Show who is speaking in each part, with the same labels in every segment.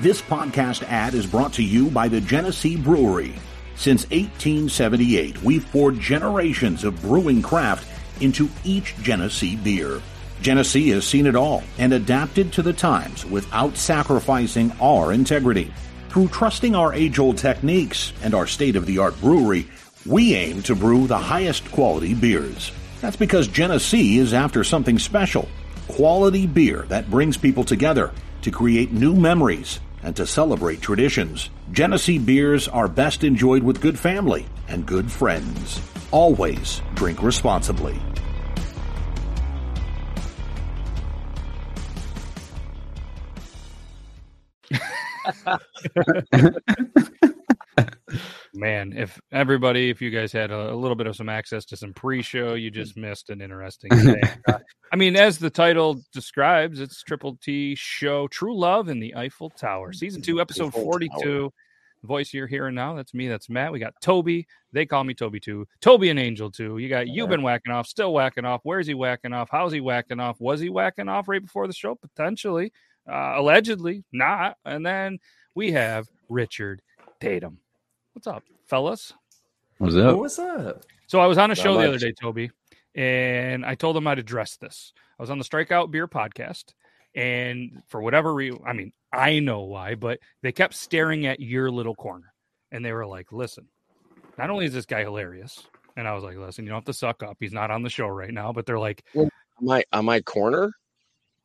Speaker 1: This podcast ad is brought to you by the Genesee Brewery. Since 1878, we've poured generations of brewing craft into each Genesee beer. Genesee has seen it all and adapted to the times without sacrificing our integrity. Through trusting our age old techniques and our state of the art brewery, we aim to brew the highest quality beers. That's because Genesee is after something special quality beer that brings people together to create new memories and to celebrate traditions. Genesee beers are best enjoyed with good family and good friends. Always drink responsibly.
Speaker 2: Man, if everybody, if you guys had a, a, little bit of some access to some pre-show, you just missed an interesting thing. uh, I mean, as the title describes, it's Triple T Show True Love in the Eiffel Tower, Season 2, Episode 42. The voice you're hearing now, that's me, that's Matt. We got Toby. They call me Toby too. Toby and Angel too. You got you've been whacking off, still whacking off. Where's he whacking off? How's he whacking off? Was he whacking off right before the show? Potentially. Uh, allegedly, not. And then we have Richard Tatum. What's up, fellas?
Speaker 3: What's up?
Speaker 4: what's up?
Speaker 2: So I was on a show the other day, Toby, and I told them I'd address this. I was on the Strikeout Beer podcast, and for whatever reason, I mean, I know why, but they kept staring at your little corner, and they were like, "Listen, not only is this guy hilarious," and I was like, "Listen, you don't have to suck up. He's not on the show right now," but they're like,
Speaker 5: "My on my corner."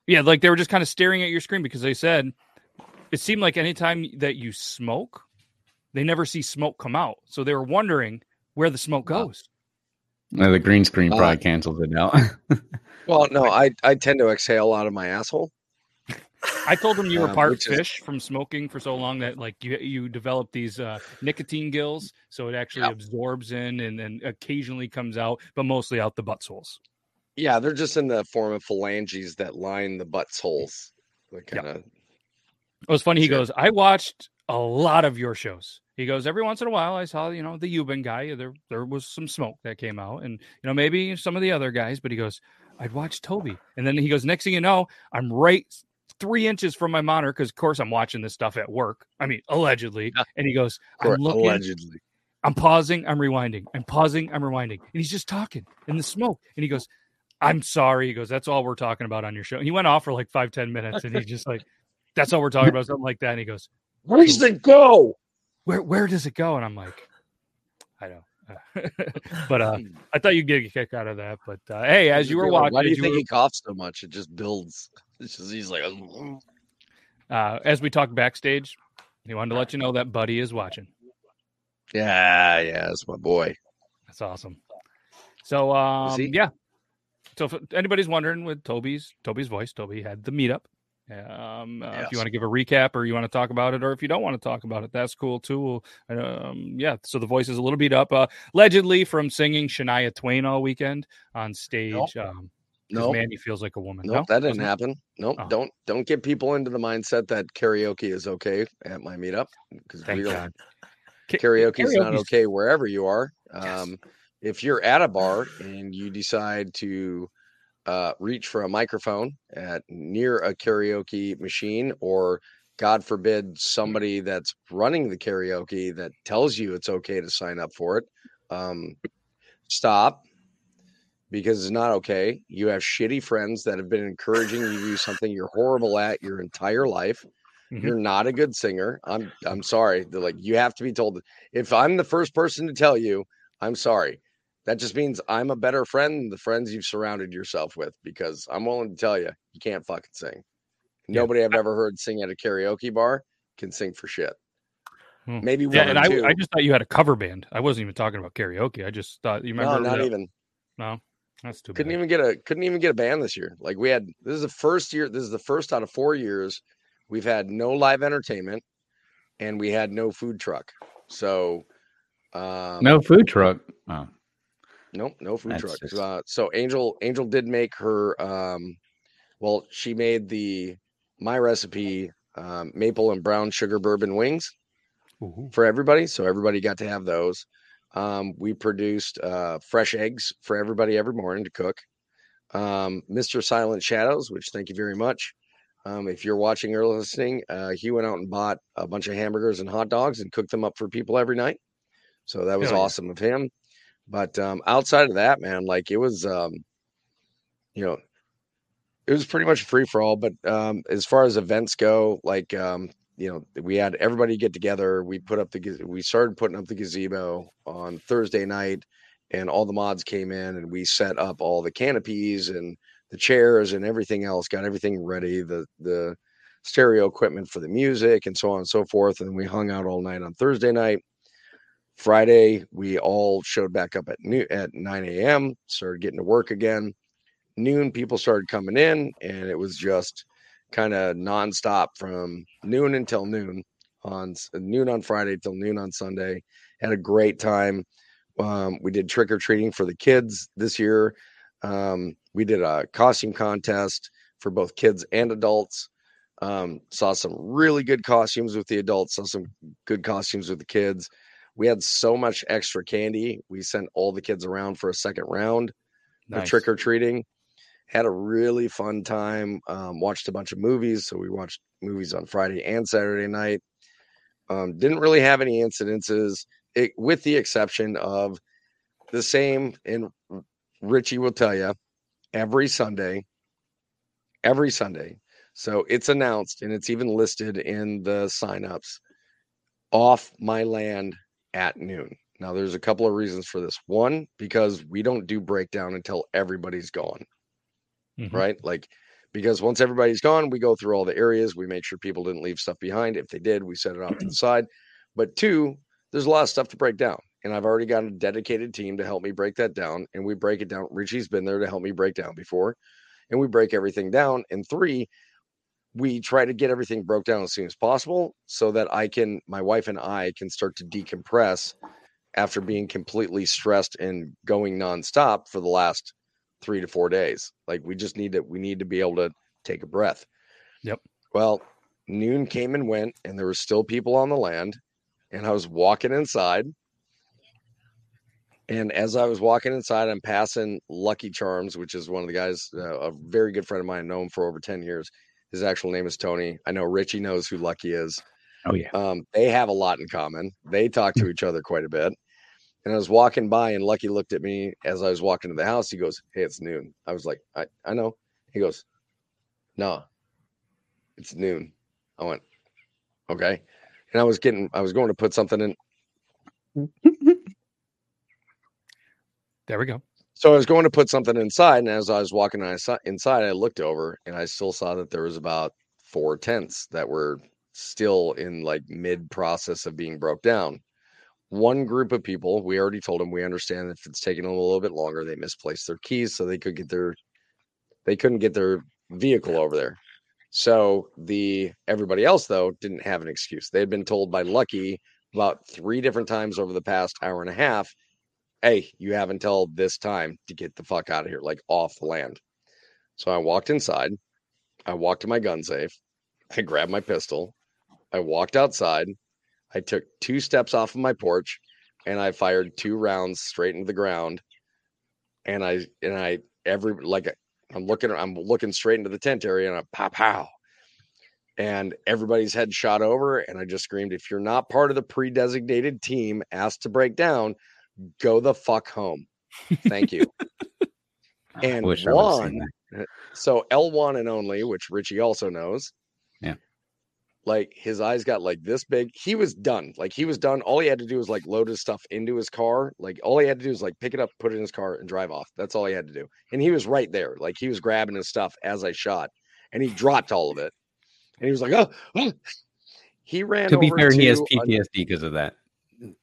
Speaker 2: Yeah, like they were just kind of staring at your screen because they said it seemed like anytime that you smoke, they never see smoke come out. So they were wondering where the smoke goes.
Speaker 3: No, the green screen probably uh, cancels it out.
Speaker 5: well, no, I I tend to exhale out of my asshole.
Speaker 2: I told them you were part fish is... from smoking for so long that like you you develop these uh, nicotine gills, so it actually yep. absorbs in and then occasionally comes out, but mostly out the buttholes.
Speaker 5: Yeah, they're just in the form of phalanges that line the butts holes. kind of. Yep.
Speaker 2: It was funny. He goes, "I watched a lot of your shows." He goes, "Every once in a while, I saw you know the Euban guy. There there was some smoke that came out, and you know maybe some of the other guys." But he goes, "I'd watch Toby," and then he goes, "Next thing you know, I'm right three inches from my monitor because, of course, I'm watching this stuff at work. I mean, allegedly." And he goes, "I'm looking."
Speaker 5: Allegedly.
Speaker 2: I'm pausing, I'm rewinding. I'm pausing, I'm rewinding. And he's just talking in the smoke. And he goes, I'm sorry. He goes, That's all we're talking about on your show. And he went off for like five, ten minutes and he's just like, That's all we're talking about, something like that. And he goes,
Speaker 5: Where does it go?
Speaker 2: Where where does it go? And I'm like, I know. but uh, I thought you'd get a kick out of that. But uh, hey, as you were watching,
Speaker 5: why do you,
Speaker 2: you
Speaker 5: think
Speaker 2: were...
Speaker 5: he coughs so much? It just builds. It's just he's like,
Speaker 2: uh, as we talked backstage, he wanted to let you know that Buddy is watching.
Speaker 5: Yeah, yeah, that's my boy.
Speaker 2: That's awesome. So, um, yeah, so if anybody's wondering with Toby's Toby's voice, Toby had the meetup. Um, uh, yes. If you want to give a recap or you want to talk about it, or if you don't want to talk about it, that's cool too. Um, yeah, so the voice is a little beat up, uh, allegedly from singing Shania Twain all weekend on stage. Nope. Um, no, nope. Mandy feels like a woman.
Speaker 5: Nope, no, that didn't happen. Nope, oh. don't don't get people into the mindset that karaoke is okay at my meetup because karaoke is not okay wherever you are. Um, yes if you're at a bar and you decide to uh, reach for a microphone at near a karaoke machine or god forbid somebody that's running the karaoke that tells you it's okay to sign up for it um, stop because it's not okay. You have shitty friends that have been encouraging you to do something you're horrible at your entire life. Mm-hmm. you're not a good singer. I'm i'm sorry. They're like you have to be told if i'm the first person to tell you i'm sorry that just means I'm a better friend than the friends you've surrounded yourself with because I'm willing to tell you, you can't fucking sing. Yeah. Nobody I've ever heard sing at a karaoke bar can sing for shit. Hmm. Maybe one yeah, and
Speaker 2: I, I, just thought you had a cover band. I wasn't even talking about karaoke. I just thought you remember.
Speaker 5: No, not even.
Speaker 2: No, that's too.
Speaker 5: Couldn't
Speaker 2: bad.
Speaker 5: even get a couldn't even get a band this year. Like we had this is the first year. This is the first out of four years we've had no live entertainment, and we had no food truck. So, um,
Speaker 3: no food truck. Oh.
Speaker 5: Nope, no food trucks. Just... Uh, so Angel Angel did make her um well, she made the my recipe um, maple and brown sugar bourbon wings Ooh. for everybody. So everybody got to have those. Um, we produced uh, fresh eggs for everybody every morning to cook. Um, Mr. Silent Shadows, which thank you very much. Um, if you're watching or listening, uh, he went out and bought a bunch of hamburgers and hot dogs and cooked them up for people every night. So that was Hell awesome yeah. of him. But um, outside of that, man, like it was, um, you know, it was pretty much free for all. But um, as far as events go, like um, you know, we had everybody get together. We put up the we started putting up the gazebo on Thursday night, and all the mods came in and we set up all the canopies and the chairs and everything else. Got everything ready. The the stereo equipment for the music and so on and so forth. And we hung out all night on Thursday night. Friday, we all showed back up at new at 9 a.m. Started getting to work again. Noon, people started coming in, and it was just kind of nonstop from noon until noon on noon on Friday till noon on Sunday. Had a great time. Um, we did trick or treating for the kids this year. Um, we did a costume contest for both kids and adults. Um, saw some really good costumes with the adults, saw some good costumes with the kids. We had so much extra candy. We sent all the kids around for a second round nice. of trick or treating. Had a really fun time. Um, watched a bunch of movies. So we watched movies on Friday and Saturday night. Um, didn't really have any incidences, it, with the exception of the same. And Richie will tell you every Sunday, every Sunday. So it's announced and it's even listed in the signups off my land at noon. Now, there's a couple of reasons for this. One, because we don't do breakdown until everybody's gone, mm-hmm. right? Like, because once everybody's gone, we go through all the areas. We make sure people didn't leave stuff behind. If they did, we set it off to the side. But two, there's a lot of stuff to break down. And I've already got a dedicated team to help me break that down. And we break it down. Richie's been there to help me break down before. And we break everything down. And three, we try to get everything broke down as soon as possible so that I can, my wife and I can start to decompress after being completely stressed and going nonstop for the last three to four days. Like we just need to, we need to be able to take a breath.
Speaker 2: Yep.
Speaker 5: Well, noon came and went, and there were still people on the land, and I was walking inside. And as I was walking inside, I'm passing Lucky Charms, which is one of the guys, uh, a very good friend of mine, known for over 10 years. His actual name is Tony. I know Richie knows who Lucky is.
Speaker 3: Oh yeah.
Speaker 5: Um, they have a lot in common. They talk to each other quite a bit. And I was walking by, and Lucky looked at me as I was walking to the house. He goes, "Hey, it's noon." I was like, "I I know." He goes, "No, it's noon." I went, "Okay." And I was getting, I was going to put something in.
Speaker 2: there we go.
Speaker 5: So I was going to put something inside, and as I was walking inside, I looked over and I still saw that there was about four tents that were still in like mid process of being broke down. One group of people, we already told them we understand if it's taking them a little bit longer, they misplaced their keys so they could get their they couldn't get their vehicle over there. So the everybody else though didn't have an excuse. They had been told by Lucky about three different times over the past hour and a half hey, you have until this time to get the fuck out of here, like off the land. So I walked inside. I walked to my gun safe. I grabbed my pistol. I walked outside. I took two steps off of my porch and I fired two rounds straight into the ground. And I, and I, every, like, I'm looking, I'm looking straight into the tent area and I pow, pow. And everybody's head shot over. And I just screamed, if you're not part of the pre designated team asked to break down, go the fuck home. Thank you. and Juan, uh, so L1 and only, which Richie also knows.
Speaker 3: Yeah.
Speaker 5: Like his eyes got like this big. He was done. Like he was done. All he had to do was like load his stuff into his car. Like all he had to do was like pick it up, put it in his car, and drive off. That's all he had to do. And he was right there. Like he was grabbing his stuff as I shot, and he dropped all of it. And he was like, "Oh, oh. he ran."
Speaker 3: To be fair, to he has PTSD because of that.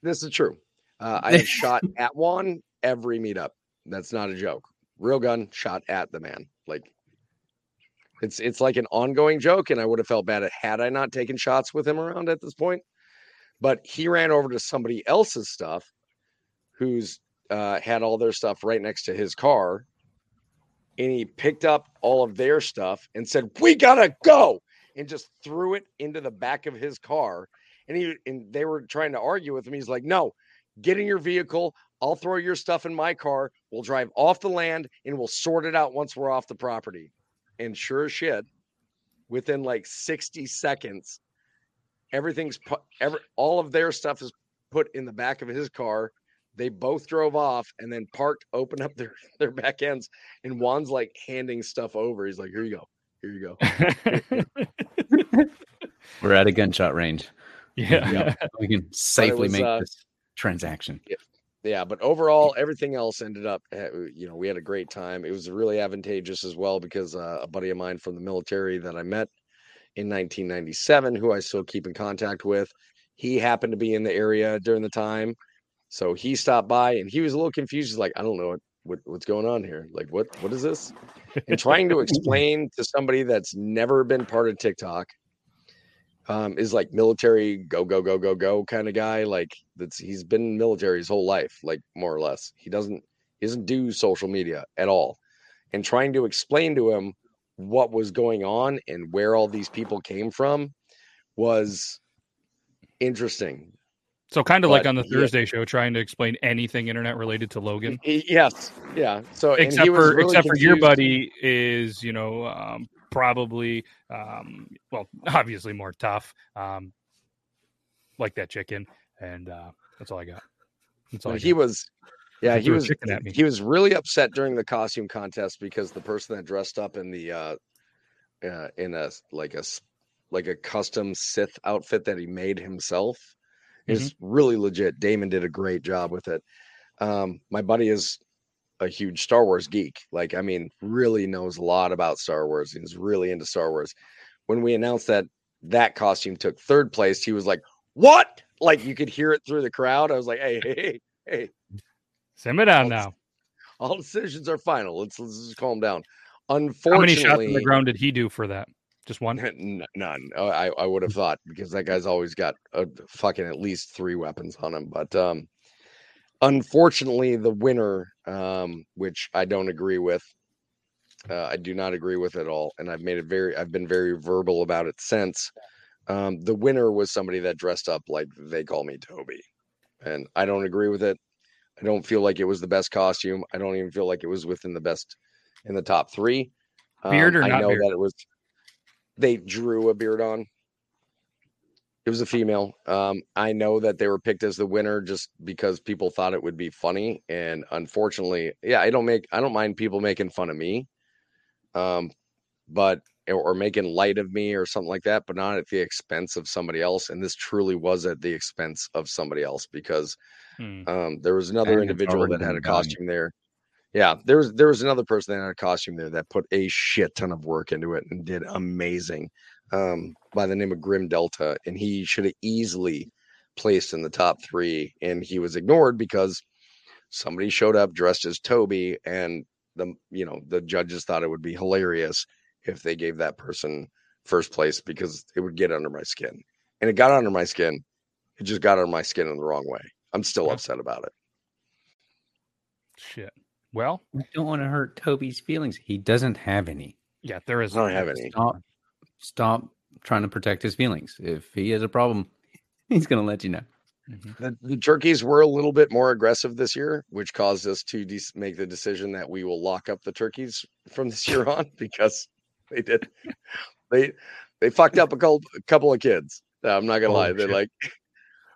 Speaker 5: This is true. Uh, I have shot at Juan every meetup. That's not a joke. Real gun shot at the man. Like it's it's like an ongoing joke, and I would have felt bad had I not taken shots with him around at this point. But he ran over to somebody else's stuff, who's uh, had all their stuff right next to his car, and he picked up all of their stuff and said, "We gotta go," and just threw it into the back of his car. And he and they were trying to argue with him. He's like, "No, get in your vehicle. I'll throw your stuff in my car. We'll drive off the land and we'll sort it out once we're off the property. And sure as shit, within like 60 seconds, everything's put, every, all of their stuff is put in the back of his car. They both drove off and then parked, opened up their, their back ends. And Juan's like handing stuff over. He's like, here you go. Here you
Speaker 3: go. We're at a gunshot range.
Speaker 2: Yeah.
Speaker 3: we can safely was, make uh, this transaction.
Speaker 5: Yeah. yeah. But overall, everything else ended up, eh, you know, we had a great time. It was really advantageous as well because uh, a buddy of mine from the military that I met in 1997, who I still keep in contact with, he happened to be in the area during the time. So he stopped by and he was a little confused. He's like, I don't know what, what what's going on here. Like, what what is this? And trying to explain to somebody that's never been part of TikTok um, is like military go go go go go kind of guy. Like that's he's been military his whole life, like more or less. He doesn't he doesn't do social media at all. And trying to explain to him what was going on and where all these people came from was interesting.
Speaker 2: So kind of but, like on the Thursday yeah. show, trying to explain anything internet related to Logan.
Speaker 5: Yes, yeah. So
Speaker 2: except for really except confused. for your buddy is you know um, probably um, well obviously more tough, um, like that chicken, and uh, that's all I got.
Speaker 5: That's all he was. Yeah, he was he was really upset during the costume contest because the person that dressed up in the uh, uh in a like a like a custom Sith outfit that he made himself is mm-hmm. really legit. Damon did a great job with it. Um, my buddy is a huge Star Wars geek. Like, I mean, really knows a lot about Star Wars. He's really into Star Wars. When we announced that that costume took third place, he was like, "What?" Like you could hear it through the crowd. I was like, "Hey, hey, hey,
Speaker 2: simmer down now.
Speaker 5: All decisions are final. Let's let's just calm down." Unfortunately, how many shots
Speaker 2: on the ground did he do for that? Just one?
Speaker 5: None. Oh, I, I would have thought because that guy's always got a fucking at least three weapons on him. But um, unfortunately, the winner, um, which I don't agree with, uh, I do not agree with at all, and I've made it very, I've been very verbal about it since. Um, the winner was somebody that dressed up like they call me Toby, and I don't agree with it. I don't feel like it was the best costume. I don't even feel like it was within the best in the top three.
Speaker 2: Beard or um, I know beard?
Speaker 5: that it was they drew a beard on. It was a female. Um, I know that they were picked as the winner just because people thought it would be funny, and unfortunately, yeah, I don't make I don't mind people making fun of me, um, but or making light of me or something like that, but not at the expense of somebody else. And this truly was at the expense of somebody else because hmm. um, there was another and individual that had a costume there yeah, there was there was another person that had a costume there that put a shit ton of work into it and did amazing. Um, by the name of Grim Delta, and he should have easily placed in the top three, and he was ignored because somebody showed up dressed as Toby, and the you know the judges thought it would be hilarious if they gave that person first place because it would get under my skin, and it got under my skin. It just got under my skin in the wrong way. I'm still upset about it.
Speaker 2: Shit. Well,
Speaker 3: we don't want to hurt Toby's feelings. He doesn't have any.
Speaker 2: Yeah, there is.
Speaker 5: I don't have any.
Speaker 3: Stop, stop trying to protect his feelings. If he has a problem, he's going to let you know.
Speaker 5: Mm-hmm. The, the, turkeys were a little bit more aggressive this year, which caused us to de- make the decision that we will lock up the turkeys from this year on because they did they they fucked up a couple, a couple of kids. I'm not gonna oh, lie. They're like,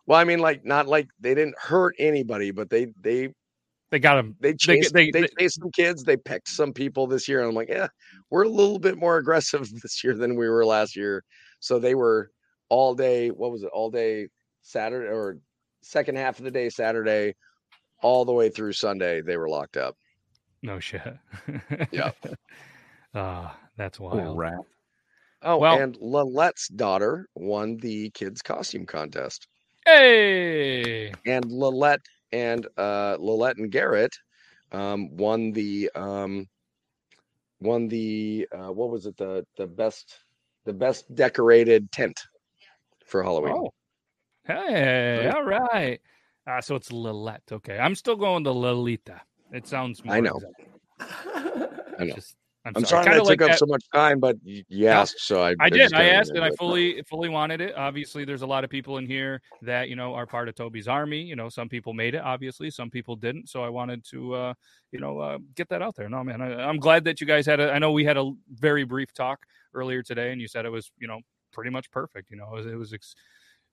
Speaker 5: well, I mean, like not like they didn't hurt anybody, but they they
Speaker 2: they got them.
Speaker 5: They chased, they, they, they, chased some kids. They picked some people this year. And I'm like, yeah, we're a little bit more aggressive this year than we were last year. So they were all day. What was it? All day Saturday or second half of the day Saturday, all the way through Sunday. They were locked up.
Speaker 2: No shit.
Speaker 5: yeah.
Speaker 2: Ah, uh, that's wild.
Speaker 5: Oh, oh well, and Lalette's daughter won the kids costume contest.
Speaker 2: Hey.
Speaker 5: And Lalette and uh, Lillette and Garrett um, won the um, won the uh, what was it the the best the best decorated tent for Halloween. Oh.
Speaker 2: Hey, all right. Uh, so it's Lillette. Okay, I'm still going to Lolita. It sounds.
Speaker 5: I know. I know. Just, I'm, I'm sorry, sorry that like took up so much time, but you asked, so I.
Speaker 2: I, I did. I asked, and I fully, fully wanted it. Obviously, there's a lot of people in here that you know are part of Toby's army. You know, some people made it. Obviously, some people didn't. So I wanted to, uh, you know, uh, get that out there. No, man, I, am glad that you guys had a. I know we had a very brief talk earlier today, and you said it was you know pretty much perfect. You know, it was, it was ex-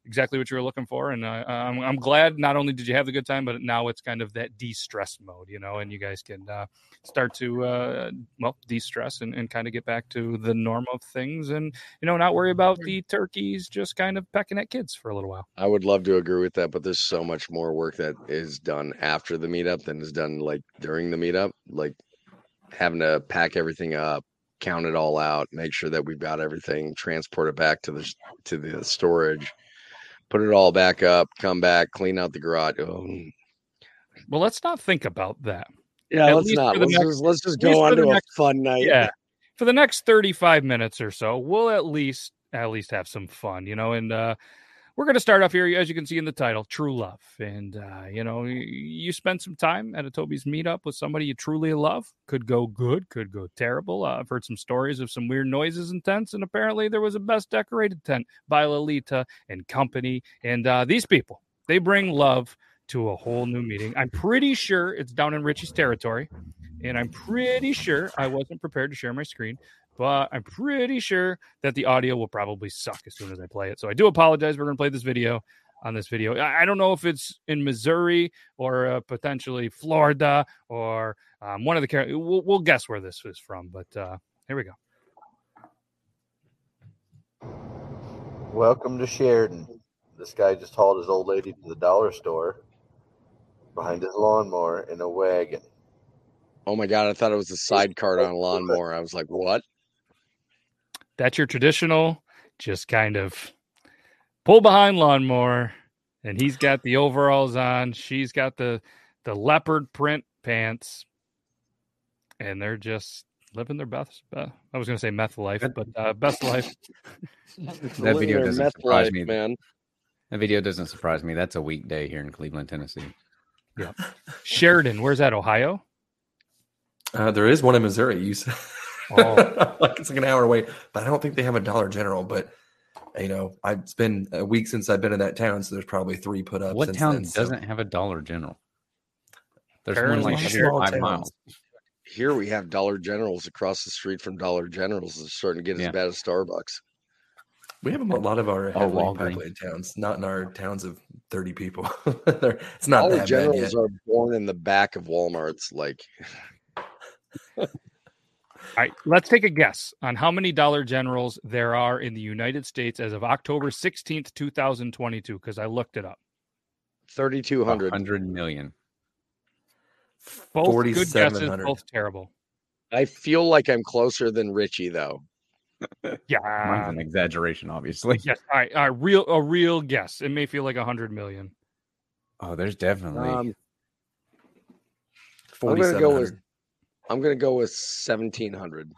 Speaker 2: exactly what you were looking for. And uh, I'm, I'm glad not only did you have the good time, but now it's kind of that de-stress mode, you know, and you guys can uh, start to, uh, well, de-stress and, and kind of get back to the norm of things and, you know, not worry about the turkeys just kind of pecking at kids for a little while.
Speaker 5: I would love to agree with that, but there's so much more work that is done after the meetup than is done like during the meetup. Like having to pack everything up, count it all out, make sure that we've got everything, transport it back to the to the storage, put it all back up, come back, clean out the garage. Oh.
Speaker 2: Well, let's not think about that.
Speaker 5: Yeah, At let's not. Let's, next, just, let's just go on to a next, fun night.
Speaker 2: Yeah. For the next 35 minutes or so, we'll at least at least have some fun, you know, and uh we're going to start off here, as you can see in the title, True Love. And, uh, you know, you spend some time at a Toby's meetup with somebody you truly love. Could go good, could go terrible. Uh, I've heard some stories of some weird noises in tents, and apparently there was a best decorated tent by Lolita and company. And uh, these people, they bring love to a whole new meeting. I'm pretty sure it's down in Richie's territory. And I'm pretty sure I wasn't prepared to share my screen but I'm pretty sure that the audio will probably suck as soon as I play it. So I do apologize. We're going to play this video on this video. I don't know if it's in Missouri or uh, potentially Florida or um, one of the. We'll, we'll, guess where this is from, but uh, here we go.
Speaker 4: Welcome to Sheridan. This guy just hauled his old lady to the dollar store behind his lawnmower in a wagon.
Speaker 5: Oh my god! I thought it was a side cart on a lawnmower. I was like, "What?"
Speaker 2: That's your traditional, just kind of pull behind lawnmower, and he's got the overalls on. She's got the the leopard print pants, and they're just living their best. Uh, I was going to say meth life, but uh, best life.
Speaker 3: that video doesn't surprise life, me, man. That video doesn't surprise me. That's a weekday here in Cleveland, Tennessee.
Speaker 2: Yeah, Sheridan. Where's that? Ohio.
Speaker 6: Uh, there is one in Missouri. You said. Oh. like it's like an hour away, but I don't think they have a Dollar General. But you know, I, it's been a week since I've been in that town, so there's probably three put up.
Speaker 3: What town
Speaker 6: then,
Speaker 3: doesn't
Speaker 6: so.
Speaker 3: have a Dollar General? There's one like here five miles.
Speaker 5: Here we have Dollar Generals across the street from Dollar Generals. It's starting to get yeah. as bad as Starbucks.
Speaker 6: We have a lot of our heavily oh, populated towns, not in our towns of 30 people. it's not Dollar
Speaker 5: Generals are born in the back of Walmart's. Like,
Speaker 2: All right, let's take a guess on how many Dollar Generals there are in the United States as of October 16th, 2022, because I looked it up.
Speaker 5: 3,200.
Speaker 3: 100 million.
Speaker 2: Both good guesses, both terrible.
Speaker 5: I feel like I'm closer than Richie, though.
Speaker 2: yeah.
Speaker 3: Mine's an exaggeration, obviously.
Speaker 2: Yes. All right. All right. Real, a real guess. It may feel like 100 million.
Speaker 3: Oh, there's definitely. Um,
Speaker 5: I'm going to go with I'm going to go with 1700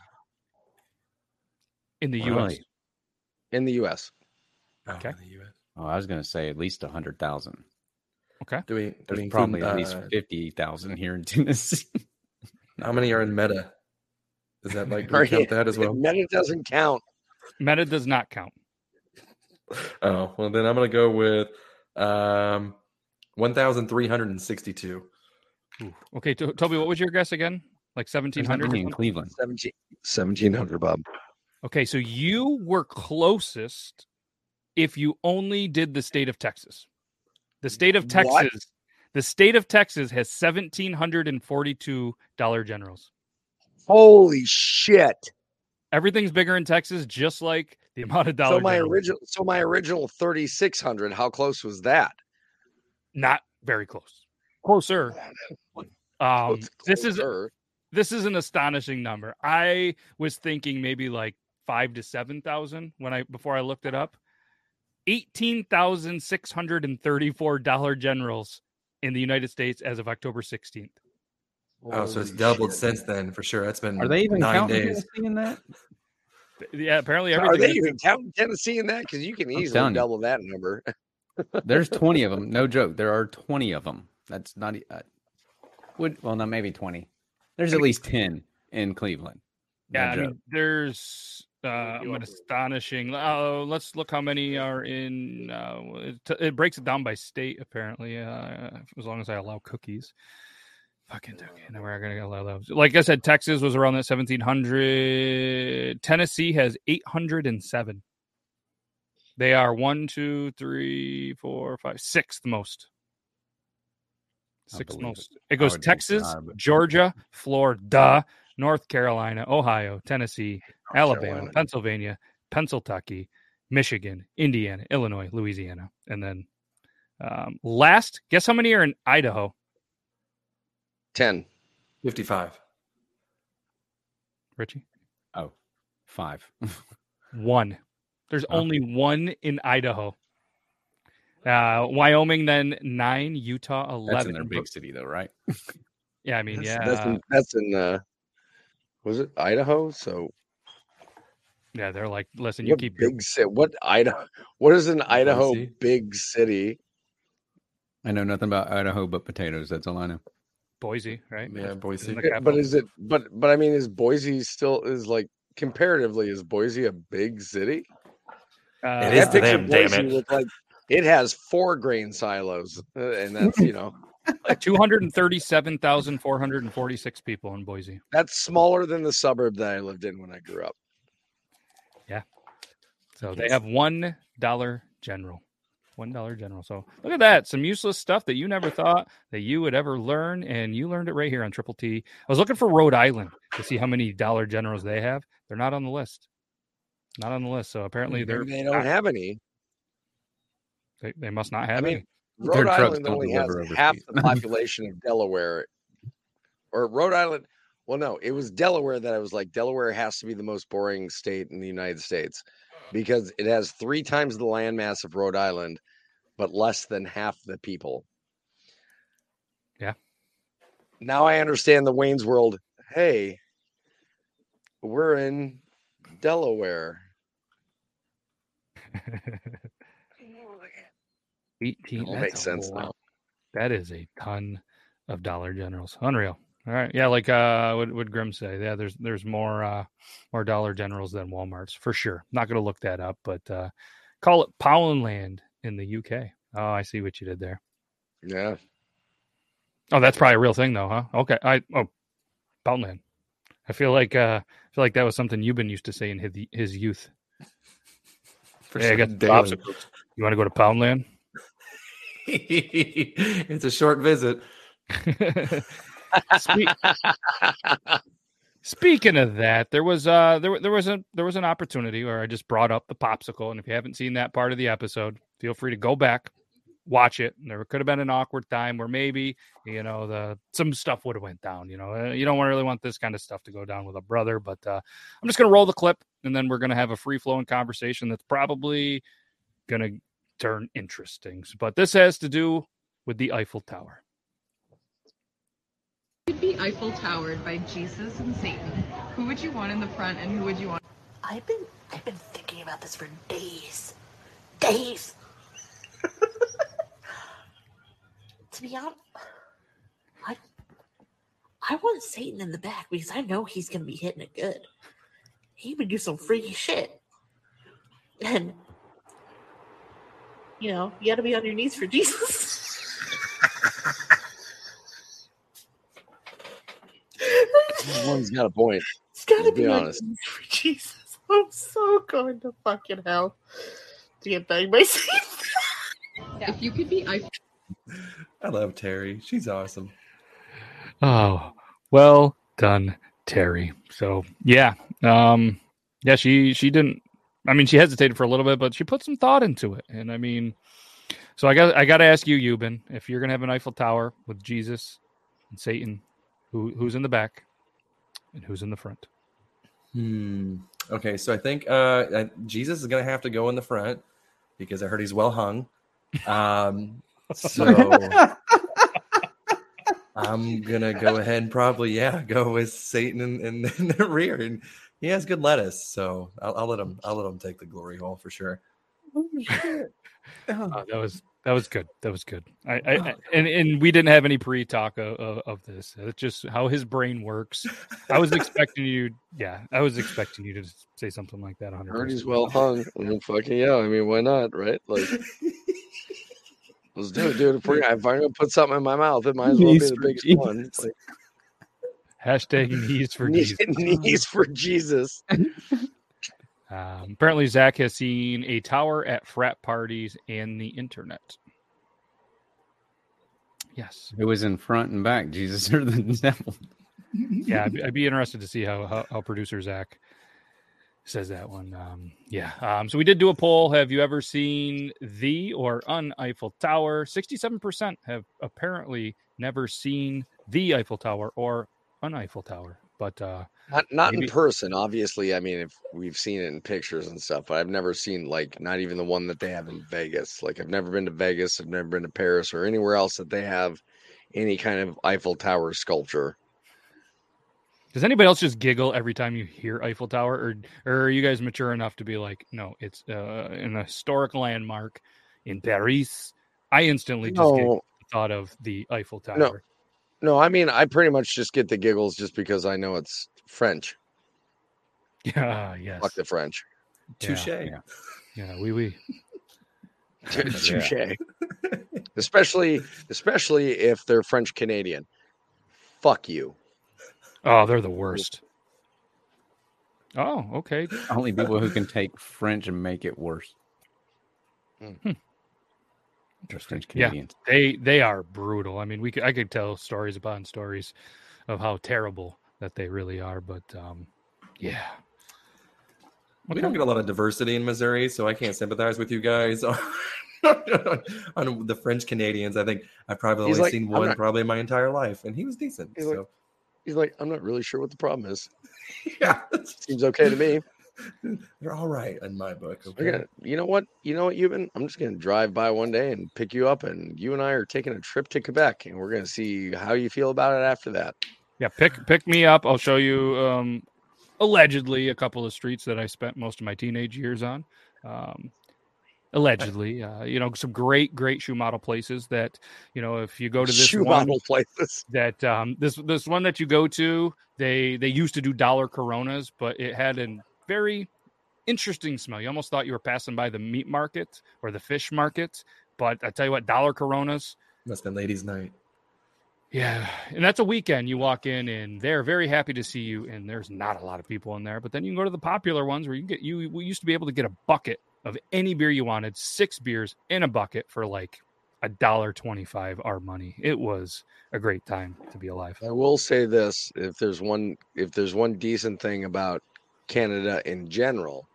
Speaker 2: in the U.S.
Speaker 5: In the U.S.
Speaker 2: Okay.
Speaker 6: in the U.S.
Speaker 3: Oh, I was going to say at least a hundred thousand.
Speaker 2: Okay.
Speaker 6: Do we? Do
Speaker 3: There's
Speaker 6: we
Speaker 3: probably include, at least uh, fifty thousand here in Tennessee.
Speaker 6: how many are in Meta? Is that like do count that as well?
Speaker 5: Meta doesn't count.
Speaker 2: Meta does not count.
Speaker 6: Oh well, then I'm going to go with um, one thousand three hundred and sixty-two.
Speaker 2: Okay, Toby, what was your guess again? Like 1700
Speaker 3: in Cleveland.
Speaker 5: 17, 1700, Bob.
Speaker 2: Okay, so you were closest if you only did the state of Texas. The state of Texas, what? the state of Texas has $1,742 Dollar Generals.
Speaker 5: Holy shit.
Speaker 2: Everything's bigger in Texas, just like the amount of dollars.
Speaker 5: So my original, so my original 3,600, how close was that?
Speaker 2: Not very close. Closer. Um, this is this is an astonishing number. I was thinking maybe like five to seven thousand when I before I looked it up. Eighteen thousand six hundred and thirty-four dollar generals in the United States as of October sixteenth.
Speaker 6: Oh, so it's doubled shit. since then for sure. That's been
Speaker 3: are they even
Speaker 6: nine
Speaker 3: counting
Speaker 6: days.
Speaker 3: Tennessee in that?
Speaker 2: Yeah, apparently everything.
Speaker 5: Are they even counting Tennessee in that? Because you can easily double that number.
Speaker 3: There's 20 of them. No joke. There are 20 of them. That's not. Uh, would well, not maybe 20. There's at least 10 in Cleveland.
Speaker 2: Yeah, I mean, there's uh, an astonishing. Uh, let's look how many are in. Uh, it, it, breaks it down by state, apparently, uh, as long as I allow cookies. Kentucky. And we're gonna get a lot of those. Like I said, Texas was around that seventeen hundred. Tennessee has eight hundred and seven. They are one, two, three, four, five, sixth most. Sixth most. It, it goes Texas, Georgia, Florida, North Carolina, Ohio, Tennessee, North Alabama, Carolina. Pennsylvania, Pennsylvania, Michigan, Indiana, Illinois, Louisiana, and then um, last. Guess how many are in Idaho?
Speaker 5: 10.
Speaker 6: 55.
Speaker 2: Richie?
Speaker 3: Oh, five.
Speaker 2: one. There's only one in Idaho. Uh, Wyoming, then nine. Utah, eleven. That's
Speaker 3: in their big city, though, right?
Speaker 2: yeah, I mean,
Speaker 5: that's,
Speaker 2: yeah.
Speaker 5: That's in, that's in uh, was it Idaho? So
Speaker 2: yeah, they're like, listen, you keep
Speaker 5: big city. What Idaho? What is an Idaho big city?
Speaker 3: I know nothing about Idaho but potatoes. That's all I know.
Speaker 2: Boise, right?
Speaker 6: Yeah, Boise.
Speaker 5: But is it? But but I mean, is Boise still is like comparatively? Is Boise a big city?
Speaker 6: Uh, it is to them. Boise damn it!
Speaker 5: like it has four grain silos, uh, and that's you know.
Speaker 2: like 237,446 people in Boise.
Speaker 5: That's smaller than the suburb that I lived in when I grew up.
Speaker 2: Yeah. So they have one dollar general. One dollar general. So look at that. Some useless stuff that you never thought that you would ever learn, and you learned it right here on Triple T. I was looking for Rhode Island to see how many dollar generals they have. They're not on the list. Not on the list. So apparently they're
Speaker 5: they don't have any.
Speaker 2: They, they must not have I mean, any.
Speaker 5: Rhode Island only has half the population of Delaware. Or Rhode Island. Well, no, it was Delaware that I was like, Delaware has to be the most boring state in the United States because it has three times the landmass of Rhode Island, but less than half the people.
Speaker 2: Yeah.
Speaker 5: Now I understand the Wayne's World. Hey, we're in Delaware.
Speaker 2: 18.
Speaker 5: That makes sense now.
Speaker 2: That is a ton of Dollar Generals. Unreal. All right. Yeah, like uh would would Grim say. Yeah, there's there's more uh more Dollar Generals than Walmart's for sure. Not gonna look that up, but uh call it Poundland in the UK. Oh, I see what you did there.
Speaker 5: Yeah.
Speaker 2: Oh, that's probably a real thing though, huh? Okay. I oh Poundland. I feel like uh I feel like that was something you've been used to say in his, his youth. For hey, I got the You want to go to Poundland?
Speaker 6: it's a short visit.
Speaker 2: Speaking of that, there was uh there there was a there was an opportunity where I just brought up the popsicle, and if you haven't seen that part of the episode, feel free to go back, watch it. And there could have been an awkward time where maybe you know the some stuff would have went down. You know, uh, you don't really want this kind of stuff to go down with a brother. But uh, I'm just gonna roll the clip, and then we're gonna have a free flowing conversation that's probably gonna turn interesting. But this has to do with the Eiffel Tower
Speaker 7: could be Eiffel Towered by Jesus and Satan, who would you want in the front and who would you want?
Speaker 8: I've been I've been thinking about this for days. Days. to be honest, I I want Satan in the back because I know he's gonna be hitting it good. He would do some freaky shit. And you know, you gotta be on your knees for Jesus.
Speaker 5: One's got a point.
Speaker 8: It's gotta be, be honest. For Jesus, I'm so going to fucking hell to get banged by Satan.
Speaker 7: if you could be, I.
Speaker 6: I love Terry. She's awesome.
Speaker 2: Oh, well done, Terry. So yeah, um, yeah, she she didn't. I mean, she hesitated for a little bit, but she put some thought into it. And I mean, so I got I got to ask you, Euban, if you're gonna have an Eiffel Tower with Jesus and Satan, who who's in the back? and who's in the front?
Speaker 6: Hmm. Okay, so I think uh, Jesus is going to have to go in the front because I heard he's well hung. Um, so I'm gonna go ahead and probably yeah go with Satan in, in, in, the rear, and he has good lettuce, so I'll, I'll, let him I'll let him take the glory hole for sure.
Speaker 2: Oh, oh that was that was good. That was good. I, I oh. and and we didn't have any pre talk of, of, of, this. It's just how his brain works. I was expecting you. Yeah, I was expecting you to say something like that.
Speaker 5: Hundred. Heard he's well hung. I mean, fucking yeah. I mean, why not? Right? Like. Let's do it, dude. If, we're, if I'm gonna put something in my mouth, it might as well be the biggest Jesus. one. Like,
Speaker 2: Hashtag knees for
Speaker 5: knees,
Speaker 2: Jesus.
Speaker 5: Knees for Jesus.
Speaker 2: Um, apparently, Zach has seen a tower at frat parties and the internet. Yes.
Speaker 3: It was in front and back, Jesus or the devil.
Speaker 2: yeah, I'd, I'd, be interested to see how, how, how producer Zach says that one. Um, yeah. Um, so we did do a poll. Have you ever seen the or un Eiffel Tower? 67% have apparently never seen the Eiffel Tower or un Eiffel Tower. But uh,
Speaker 5: not not maybe... in person, obviously. I mean, if we've seen it in pictures and stuff, but I've never seen like not even the one that they have in Vegas. Like I've never been to Vegas, I've never been to Paris or anywhere else that they have any kind of Eiffel Tower sculpture.
Speaker 2: Does anybody else just giggle every time you hear Eiffel Tower, or or are you guys mature enough to be like, no, it's uh, an historic landmark in Paris? I instantly just no. thought of the Eiffel Tower.
Speaker 5: No. No, I mean, I pretty much just get the giggles just because I know it's French.
Speaker 2: Yeah, yes.
Speaker 5: Fuck the French.
Speaker 6: Touche.
Speaker 2: Yeah, yeah, yeah oui, oui.
Speaker 5: Touche. especially, especially if they're French Canadian. Fuck you.
Speaker 2: Oh, they're the worst. Oh, okay.
Speaker 3: Only people who can take French and make it worse.
Speaker 2: Hmm. Interesting. Yeah, they they are brutal. I mean, we could, I could tell stories upon stories of how terrible that they really are, but um, yeah.
Speaker 6: We don't get a lot of diversity in Missouri, so I can't sympathize with you guys on, on the French Canadians. I think I've probably only like, seen one not, probably my entire life, and he was decent.
Speaker 5: He's
Speaker 6: so.
Speaker 5: like, he's like, I'm not really sure what the problem is. yeah, seems okay to me.
Speaker 6: They're all right in my book.
Speaker 5: Okay? Gonna, you know what? You know what, Euban? I'm just gonna drive by one day and pick you up, and you and I are taking a trip to Quebec, and we're gonna see how you feel about it after that.
Speaker 2: Yeah, pick pick me up. I'll show you um, allegedly a couple of streets that I spent most of my teenage years on. Um, allegedly uh, you know some great great shoe model places that you know if you go to this
Speaker 5: shoe
Speaker 2: one,
Speaker 5: model places
Speaker 2: that um, this this one that you go to they they used to do dollar coronas but it had a very interesting smell you almost thought you were passing by the meat market or the fish market but i tell you what dollar coronas
Speaker 6: that's been ladies night
Speaker 2: yeah, and that's a weekend. You walk in and they're very happy to see you, and there's not a lot of people in there. But then you can go to the popular ones where you get you. We used to be able to get a bucket of any beer you wanted, six beers in a bucket for like a dollar twenty-five our money. It was a great time to be alive.
Speaker 5: I will say this: if there's one, if there's one decent thing about Canada in general,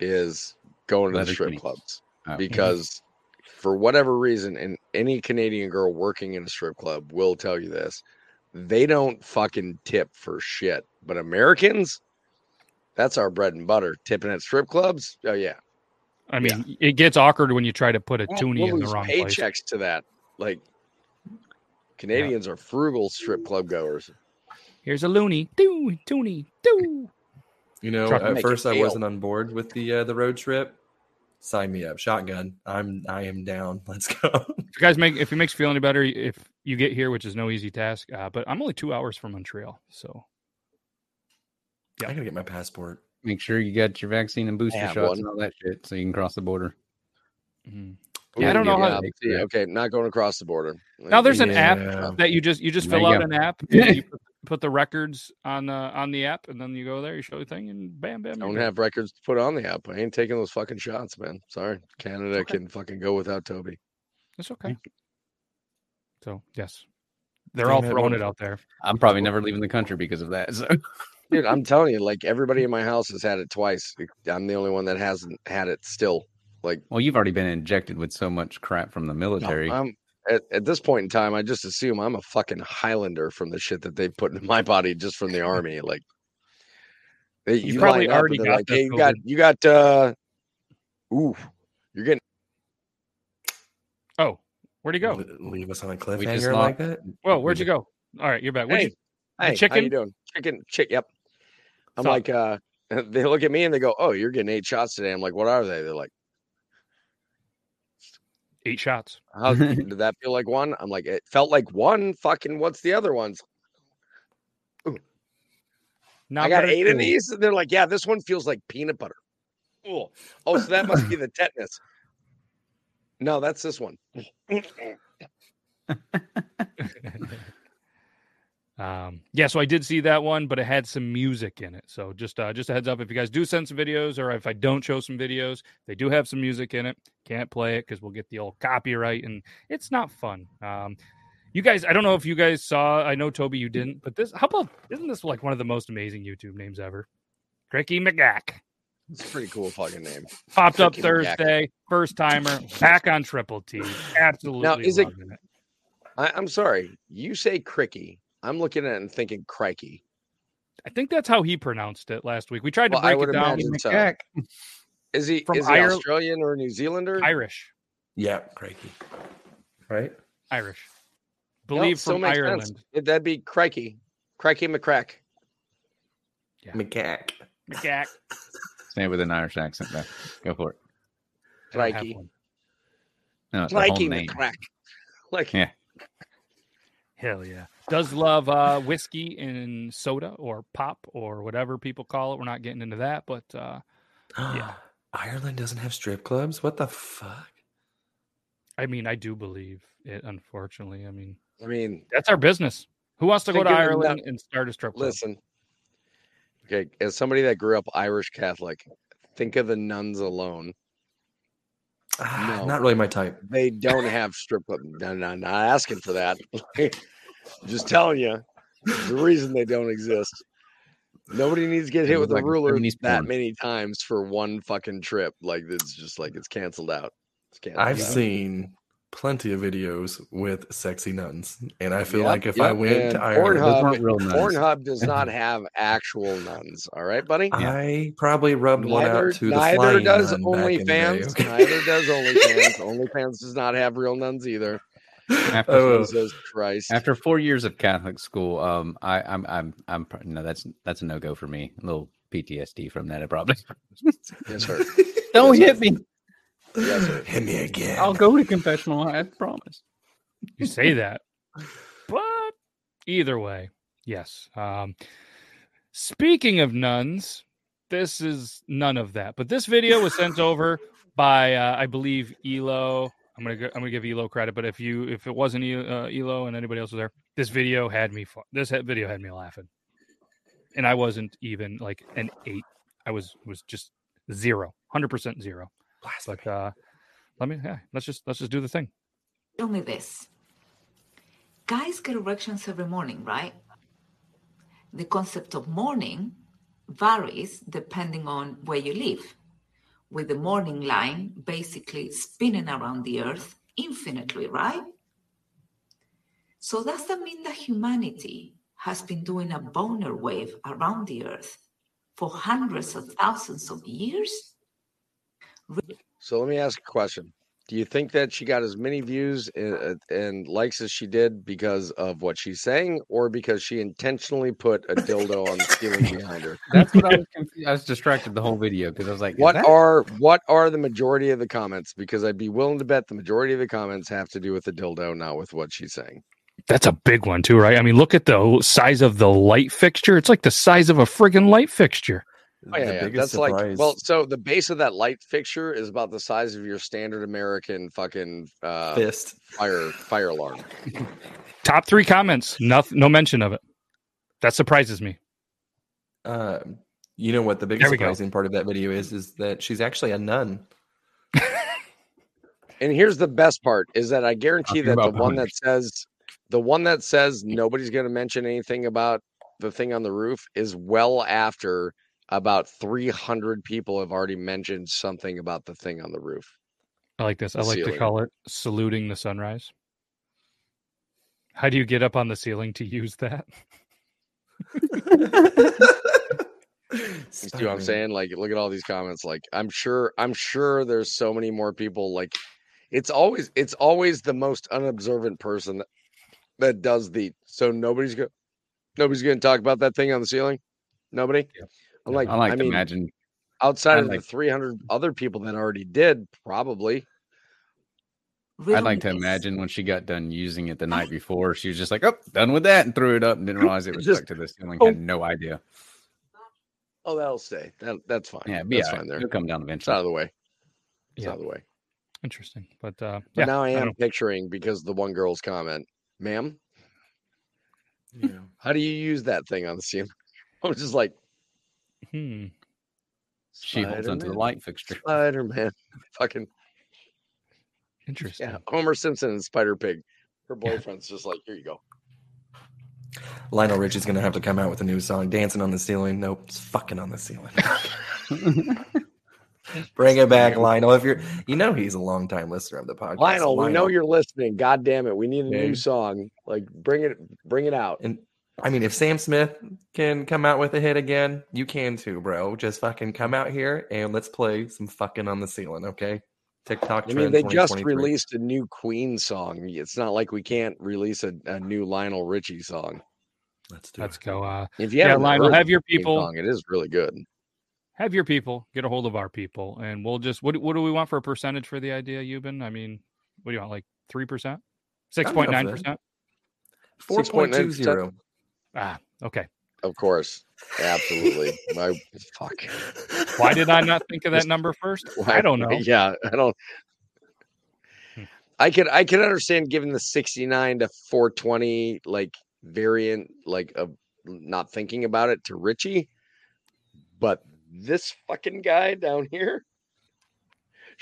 Speaker 5: is going to the strip clubs oh. because for whatever reason, and any Canadian girl working in a strip club will tell you this: they don't fucking tip for shit. But Americans, that's our bread and butter. Tipping at strip clubs. Oh yeah.
Speaker 2: I mean, yeah. it gets awkward when you try to put a toonie we'll in the wrong
Speaker 5: paychecks
Speaker 2: place.
Speaker 5: to that. Like Canadians yeah. are frugal strip club goers.
Speaker 2: Here's a loonie, doo, toonie, doo.
Speaker 6: You know, at first I wasn't on board with the uh, the road trip. Sign me up, shotgun. I'm I am down. Let's go.
Speaker 2: if you guys make if it makes you feel any better, if you get here, which is no easy task, uh, but I'm only two hours from Montreal, so
Speaker 6: yeah. I gotta get my passport.
Speaker 3: Make sure you got your vaccine and booster shots one. and all that shit, so you can cross the border.
Speaker 2: Mm-hmm. Yeah, I don't know how.
Speaker 5: Yeah, okay, not going across the border.
Speaker 2: Now there's an yeah. app that you just you just fill out go. an app. you put, put, the records on uh, on the app, and then you go there, you show the thing, and bam, bam.
Speaker 5: Don't have records to put on the app. I ain't taking those fucking shots, man. Sorry, Canada okay. can fucking go without Toby.
Speaker 2: It's okay. So yes, they're all throwing it out there.
Speaker 3: I'm probably never leaving the country because of that. So.
Speaker 5: Dude, I'm telling you, like everybody in my house has had it twice. I'm the only one that hasn't had it still. Like,
Speaker 3: well, you've already been injected with so much crap from the military.
Speaker 5: No, I'm at, at this point in time, I just assume I'm a fucking Highlander from the shit that they've put in my body just from the army. Like,
Speaker 2: they, you, you probably already got
Speaker 5: like, hey, you got you got uh, ooh, you're getting.
Speaker 2: Oh, where'd he go?
Speaker 6: Leave us on a cliffhanger like that.
Speaker 2: Well, where'd you go? All right, you're back.
Speaker 5: Hey, you, hey, chicken? how you doing? Chicken, chick. Yep. I'm so, like, uh, they look at me and they go, "Oh, you're getting eight shots today." I'm like, "What are they?" They're like,
Speaker 2: eight shots.
Speaker 5: How did that feel like one? I'm like, it felt like one. Fucking, what's the other ones? Now I got eight of these, and they're like, "Yeah, this one feels like peanut butter." Oh, oh, so that must be the tetanus. No, that's this one.
Speaker 2: um, yeah, so I did see that one, but it had some music in it. So just uh, just a heads up, if you guys do send some videos, or if I don't show some videos, they do have some music in it. Can't play it because we'll get the old copyright, and it's not fun. Um, you guys, I don't know if you guys saw. I know Toby, you didn't, but this. How about? Isn't this like one of the most amazing YouTube names ever? Cricky McGack.
Speaker 5: It's a pretty cool fucking name.
Speaker 2: Popped up Thursday, first timer, back on Triple T. Absolutely.
Speaker 5: Now, is it,
Speaker 2: it.
Speaker 5: I, I'm sorry. You say cricky. I'm looking at it and thinking crikey.
Speaker 2: I think that's how he pronounced it last week. We tried to
Speaker 5: Well, I
Speaker 2: break
Speaker 5: would
Speaker 2: it down.
Speaker 5: so. Is he
Speaker 2: From
Speaker 5: is he
Speaker 2: Ire-
Speaker 5: Australian or New Zealander?
Speaker 2: Irish.
Speaker 6: Yeah, crikey. Right?
Speaker 2: Irish. Believe
Speaker 5: still
Speaker 2: from
Speaker 5: makes
Speaker 2: Ireland.
Speaker 5: sense. That'd be crikey. Crikey McCrack.
Speaker 6: McGack.
Speaker 2: McGack.
Speaker 3: Say it with an Irish accent, though. Go for it.
Speaker 2: I don't
Speaker 5: Crikey.
Speaker 3: No, it's whole
Speaker 5: Crikey
Speaker 3: name.
Speaker 5: McCrack. Like
Speaker 3: Yeah.
Speaker 2: Hell yeah. Does love uh, whiskey and soda or pop or whatever people call it. We're not getting into that, but uh, yeah.
Speaker 6: Ireland doesn't have strip clubs? What the fuck?
Speaker 2: I mean, I do believe it, unfortunately. I mean,
Speaker 5: I mean,
Speaker 2: that's our business. Who wants to go to Ireland
Speaker 5: nut-
Speaker 2: and start a strip club?
Speaker 5: listen. Okay, as somebody that grew up Irish Catholic, think of the nuns alone.
Speaker 6: Ah,
Speaker 5: No.
Speaker 6: Not really my type.
Speaker 5: They don't have strip club. No, no, not asking for that. Just telling you, the reason they don't exist. Nobody needs to get hit with a
Speaker 3: like a
Speaker 5: ruler that
Speaker 3: porn.
Speaker 5: many times for one fucking trip. Like it's just like it's canceled out. It's canceled
Speaker 6: I've
Speaker 5: out.
Speaker 6: seen plenty of videos with sexy nuns, and I feel
Speaker 5: Yep,
Speaker 6: like if I went to Ireland,
Speaker 3: Those
Speaker 5: Pornhub,
Speaker 3: real.
Speaker 5: Pornhub does not have actual nuns. All right, buddy.
Speaker 6: I probably rubbed one
Speaker 5: Neither,
Speaker 6: out to the
Speaker 5: neither
Speaker 6: flying
Speaker 5: does
Speaker 6: nun back in the day,
Speaker 5: OnlyFans.
Speaker 6: okay?
Speaker 5: Neither does OnlyFans. OnlyFans does not have real nuns either.
Speaker 3: After,
Speaker 6: Oh,
Speaker 5: Jesus Christ.
Speaker 3: after four years of Catholic school, um, I, I'm, I'm, I'm, pr- no, that's that's a no go for me. A little PTSD from that, I probably.
Speaker 5: Yes, sir.
Speaker 3: Don't
Speaker 5: Yes,
Speaker 3: hit me.
Speaker 5: Yes, sir.
Speaker 6: Hit me again.
Speaker 3: I'll go to confessional. I promise.
Speaker 2: You say that, but either way, yes. Um, speaking of nuns, this is none of that. But this video was sent over by, uh, I believe, Elo. I'm gonna go, I'm gonna give Elo credit, but if you if it wasn't E- uh, Elo and anybody else was there, this video had me. This video had me laughing, and I wasn't even like an eight. I was was just zero, hundred percent zero. But uh, let me yeah, let's just let's just do the thing.
Speaker 9: Tell me this. Guys get erections every morning, right? The concept of morning varies depending on where you live, with the morning line basically spinning around the earth infinitely, right? So, does that mean that humanity has been doing a boner wave around the earth for hundreds of thousands of years?
Speaker 5: So let me ask a question. Do you think that she got as many views and, and likes as she did because of what she's saying, or because she intentionally put a dildo on the ceiling behind her?
Speaker 3: That's what I was. Confused. I was distracted the whole video because I was like,
Speaker 5: What
Speaker 3: that-
Speaker 5: are what are the majority of the comments? Because I'd be willing to bet the majority of the comments have to do with the dildo, not with what she's saying.
Speaker 2: That's a big one too, right? I mean, look at the size of the light fixture. It's like the size of a friggin' light fixture.
Speaker 5: Oh, yeah,
Speaker 6: the
Speaker 5: yeah.
Speaker 6: biggest
Speaker 5: That's like well, so the base of that light fixture is about the size of your standard American fucking uh,
Speaker 6: fist.
Speaker 5: fire fire alarm.
Speaker 2: Top three comments, no, no mention of it. That surprises me.
Speaker 6: Um, you know what the biggest
Speaker 2: There we go.
Speaker 6: surprising part of that video is? Is that she's actually a nun.
Speaker 5: And here's the best part is that I guarantee
Speaker 3: Talking
Speaker 5: that the one that says the one that says nobody's going to mention anything about the thing on the roof is well after about 300 people have already mentioned something about the thing on the roof.
Speaker 2: I like this. I
Speaker 5: The
Speaker 2: like to call it saluting the sunrise. How do you get up on the ceiling to use that?
Speaker 5: You see what I'm saying? Like, look at all these comments. Like, I'm sure, I'm sure there's so many more people. Like, it's always, it's always the most unobservant person that, that does the. So nobody's going, nobody's going to talk about that thing on the ceiling. Nobody. I'm like,
Speaker 3: I like
Speaker 5: I
Speaker 3: to
Speaker 5: mean,
Speaker 3: imagine.
Speaker 5: outside
Speaker 3: I
Speaker 5: of
Speaker 3: like-
Speaker 5: the 300 other people that already did, probably.
Speaker 3: I'd like to imagine when she got done using it the night before, she was just like, "Oh, done with that," and threw it up and didn't realize it was
Speaker 5: Just-
Speaker 3: stuck to the ceiling.
Speaker 5: oh.
Speaker 3: Had no idea.
Speaker 5: Oh, that'll stay. That that's fine.
Speaker 3: Yeah, be
Speaker 5: that's
Speaker 3: all right.
Speaker 5: fine there.
Speaker 3: It'll come down
Speaker 5: It's
Speaker 3: eventually.
Speaker 5: out of the way. It's
Speaker 2: Yeah.
Speaker 5: out of the way.
Speaker 2: Interesting, but uh,
Speaker 5: But
Speaker 2: yeah,
Speaker 5: now I
Speaker 2: I
Speaker 5: am
Speaker 2: don't-
Speaker 5: picturing because the one girl's comment, ma'am,
Speaker 6: Yeah.
Speaker 5: how do you use that thing on the ceiling? I was just like,
Speaker 2: Hmm.
Speaker 3: She holds onto the light fixture.
Speaker 5: Spider Man. Fucking
Speaker 2: Interesting.
Speaker 5: yeah. Homer Simpson and Spider Pig. Her boyfriend's just like, here you go.
Speaker 6: Lionel Richie's gonna have to come out with a new song, "Dancing on the Ceiling." Nope, it's fucking on the ceiling. Bring it back, Lionel. If you're, you know, he's a long time listener of the podcast.
Speaker 5: Lionel, we know you're listening. God damn it. We need a
Speaker 6: Yeah.
Speaker 5: new song. Like bring it bring it out.
Speaker 6: And I mean, if Sam Smith can come out with a hit again, you can too, bro. Just fucking come out here and let's play some fucking on the ceiling, okay? TikTok.
Speaker 5: I mean, they just released a new Queen song. It's not like we can't release a, a new Lionel Richie song.
Speaker 6: Let's do
Speaker 2: Let's
Speaker 6: it.
Speaker 2: go. Uh,
Speaker 5: If you
Speaker 2: Yeah,
Speaker 5: haven't
Speaker 2: Lionel, have your people-
Speaker 5: song, it is really good.
Speaker 2: have your people get a hold of our people, and we'll just what what do we want for a percentage for the idea, Euban? I mean, what do you want? Like three percent, six point nine percent?
Speaker 6: Four point two
Speaker 5: 6.9%.
Speaker 6: zero.
Speaker 2: Ah, okay.
Speaker 5: Of course. Absolutely. My fuck.
Speaker 2: Why did I not think of that number first? I don't know.
Speaker 5: Yeah, I don't.
Speaker 2: Hmm.
Speaker 5: I could I could understand giving the 69 to 420 like variant like of not thinking about it to Richie, but this fucking guy down here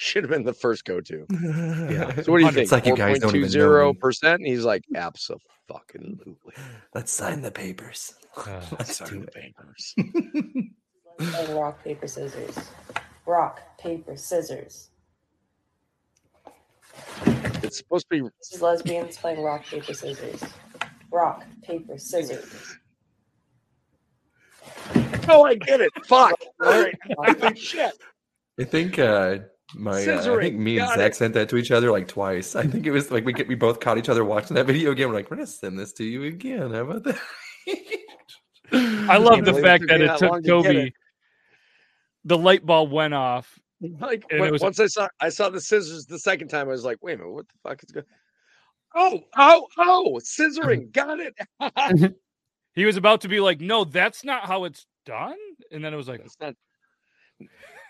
Speaker 5: should have been the first go to.
Speaker 6: yeah.
Speaker 5: So what do you think?
Speaker 6: It's like you guys don't even know me.
Speaker 5: percent. He's like absolutely.
Speaker 6: Let's sign the papers.
Speaker 2: Uh,
Speaker 6: Let's
Speaker 5: Sign
Speaker 6: do
Speaker 5: the
Speaker 6: it.
Speaker 5: papers.
Speaker 10: Playing rock, paper, scissors. Rock, paper, scissors.
Speaker 5: It's supposed to be
Speaker 10: This is lesbians playing rock, paper, scissors. Rock, paper, scissors.
Speaker 5: Oh, I get it. Fuck. All right. I think shit.
Speaker 6: I think uh my uh, I think me and
Speaker 5: got
Speaker 6: Zach
Speaker 5: it.
Speaker 6: sent that to each other like twice. I think it was like we get, we both caught each other watching that video again. We're like, we're gonna send this to you again. How about that?
Speaker 2: I love the
Speaker 5: believe it
Speaker 2: fact that it took
Speaker 5: long to
Speaker 2: Toby.
Speaker 5: it.
Speaker 2: The light bulb went off.
Speaker 5: Like when-
Speaker 2: was-
Speaker 5: once I saw I saw the scissors the second time, I was like, wait a minute, what the fuck is going? Oh, oh, oh, scissoring, got it.
Speaker 2: He was about to be like, "No, that's not how it's done," and then it was like,
Speaker 5: That's not.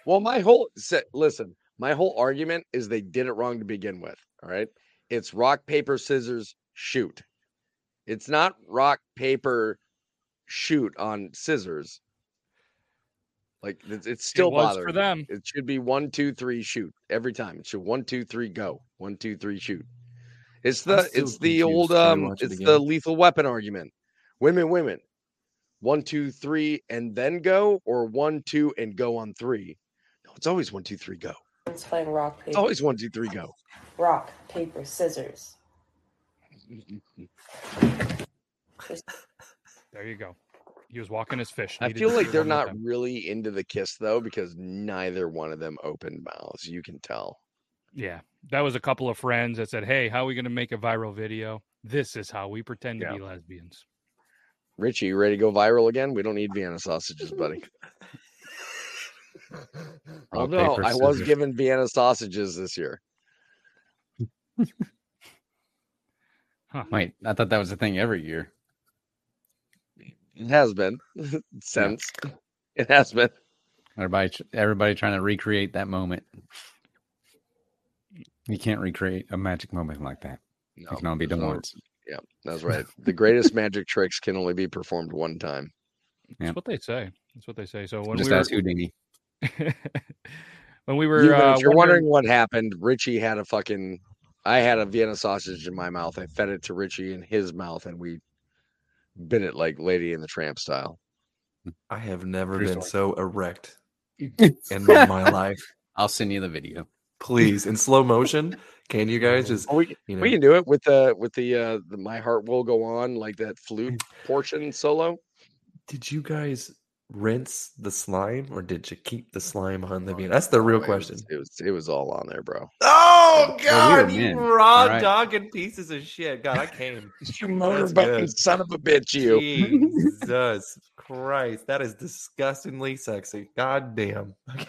Speaker 5: Well, my whole se- listen, my whole argument is they did it wrong to begin with. All right, it's rock paper scissors shoot. It's not rock paper shoot on scissors. Like it's, it's still
Speaker 2: it
Speaker 5: bothering
Speaker 2: for them.
Speaker 5: It should be one, two, three, shoot every time. It should one, two, three, go. One, two, three, shoot. It's the it's the old
Speaker 6: confused. Can we
Speaker 5: um it's the lethal weapon argument. Women, women. One, two, three, and then go, or one, two, and go on three. No, it's always one, two, three, go.
Speaker 10: It's playing rock,
Speaker 5: It's
Speaker 10: paper,
Speaker 5: always one, two, three, go.
Speaker 10: rock, paper, scissors.
Speaker 2: "There you go." He was walking his fish.
Speaker 5: I feel like they're not really into the kiss though, because neither one of them opened mouths. You can tell.
Speaker 2: Yeah, that was a couple of friends that said, "Hey, how are we going to make a viral video? This is how we pretend to be lesbians."
Speaker 5: Richie, you ready to go viral again? We don't need Vienna sausages, buddy. Oh no,
Speaker 3: paper,
Speaker 5: I was given Vienna sausages this year.
Speaker 3: Wait, I thought that was a thing every year.
Speaker 5: It has been since. It has been.
Speaker 3: Everybody, everybody trying to recreate that moment. You can't recreate a magic moment like that.
Speaker 5: No,
Speaker 3: it can only be done
Speaker 5: no.
Speaker 3: once.
Speaker 5: Yeah, that's right. The greatest magic tricks can only be performed one time.
Speaker 2: That's what they say. That's what they say. So when
Speaker 3: Just
Speaker 2: we were,
Speaker 3: ask Houdini.
Speaker 2: when we were,
Speaker 5: You-
Speaker 2: uh,
Speaker 5: if you're
Speaker 2: wondering-
Speaker 5: wondering what happened, Richie had a fucking. I had a Vienna sausage in my mouth. I fed it to Richie in his mouth, and we bit it like Lady in the Tramp style.
Speaker 6: I have never
Speaker 3: True
Speaker 6: been
Speaker 3: story.
Speaker 6: so erect in my life.
Speaker 3: I'll send you the video.
Speaker 6: Please, in slow motion. Can you guys just
Speaker 5: Oh, we,
Speaker 6: you know
Speaker 5: we can do it with the with the uh the My Heart Will Go On like that flute portion solo.
Speaker 6: did you guys rinse the slime or did you keep the slime on the bean? That's the real
Speaker 5: Oh, it
Speaker 6: question.
Speaker 5: was- It was it was all on there, bro.
Speaker 6: Oh
Speaker 3: God, were you men, raw all right?
Speaker 6: dogging pieces of shit. God, I came.
Speaker 5: You
Speaker 6: That's
Speaker 5: son of a bitch, you.
Speaker 6: Jesus Christ, that is disgustingly sexy. God damn.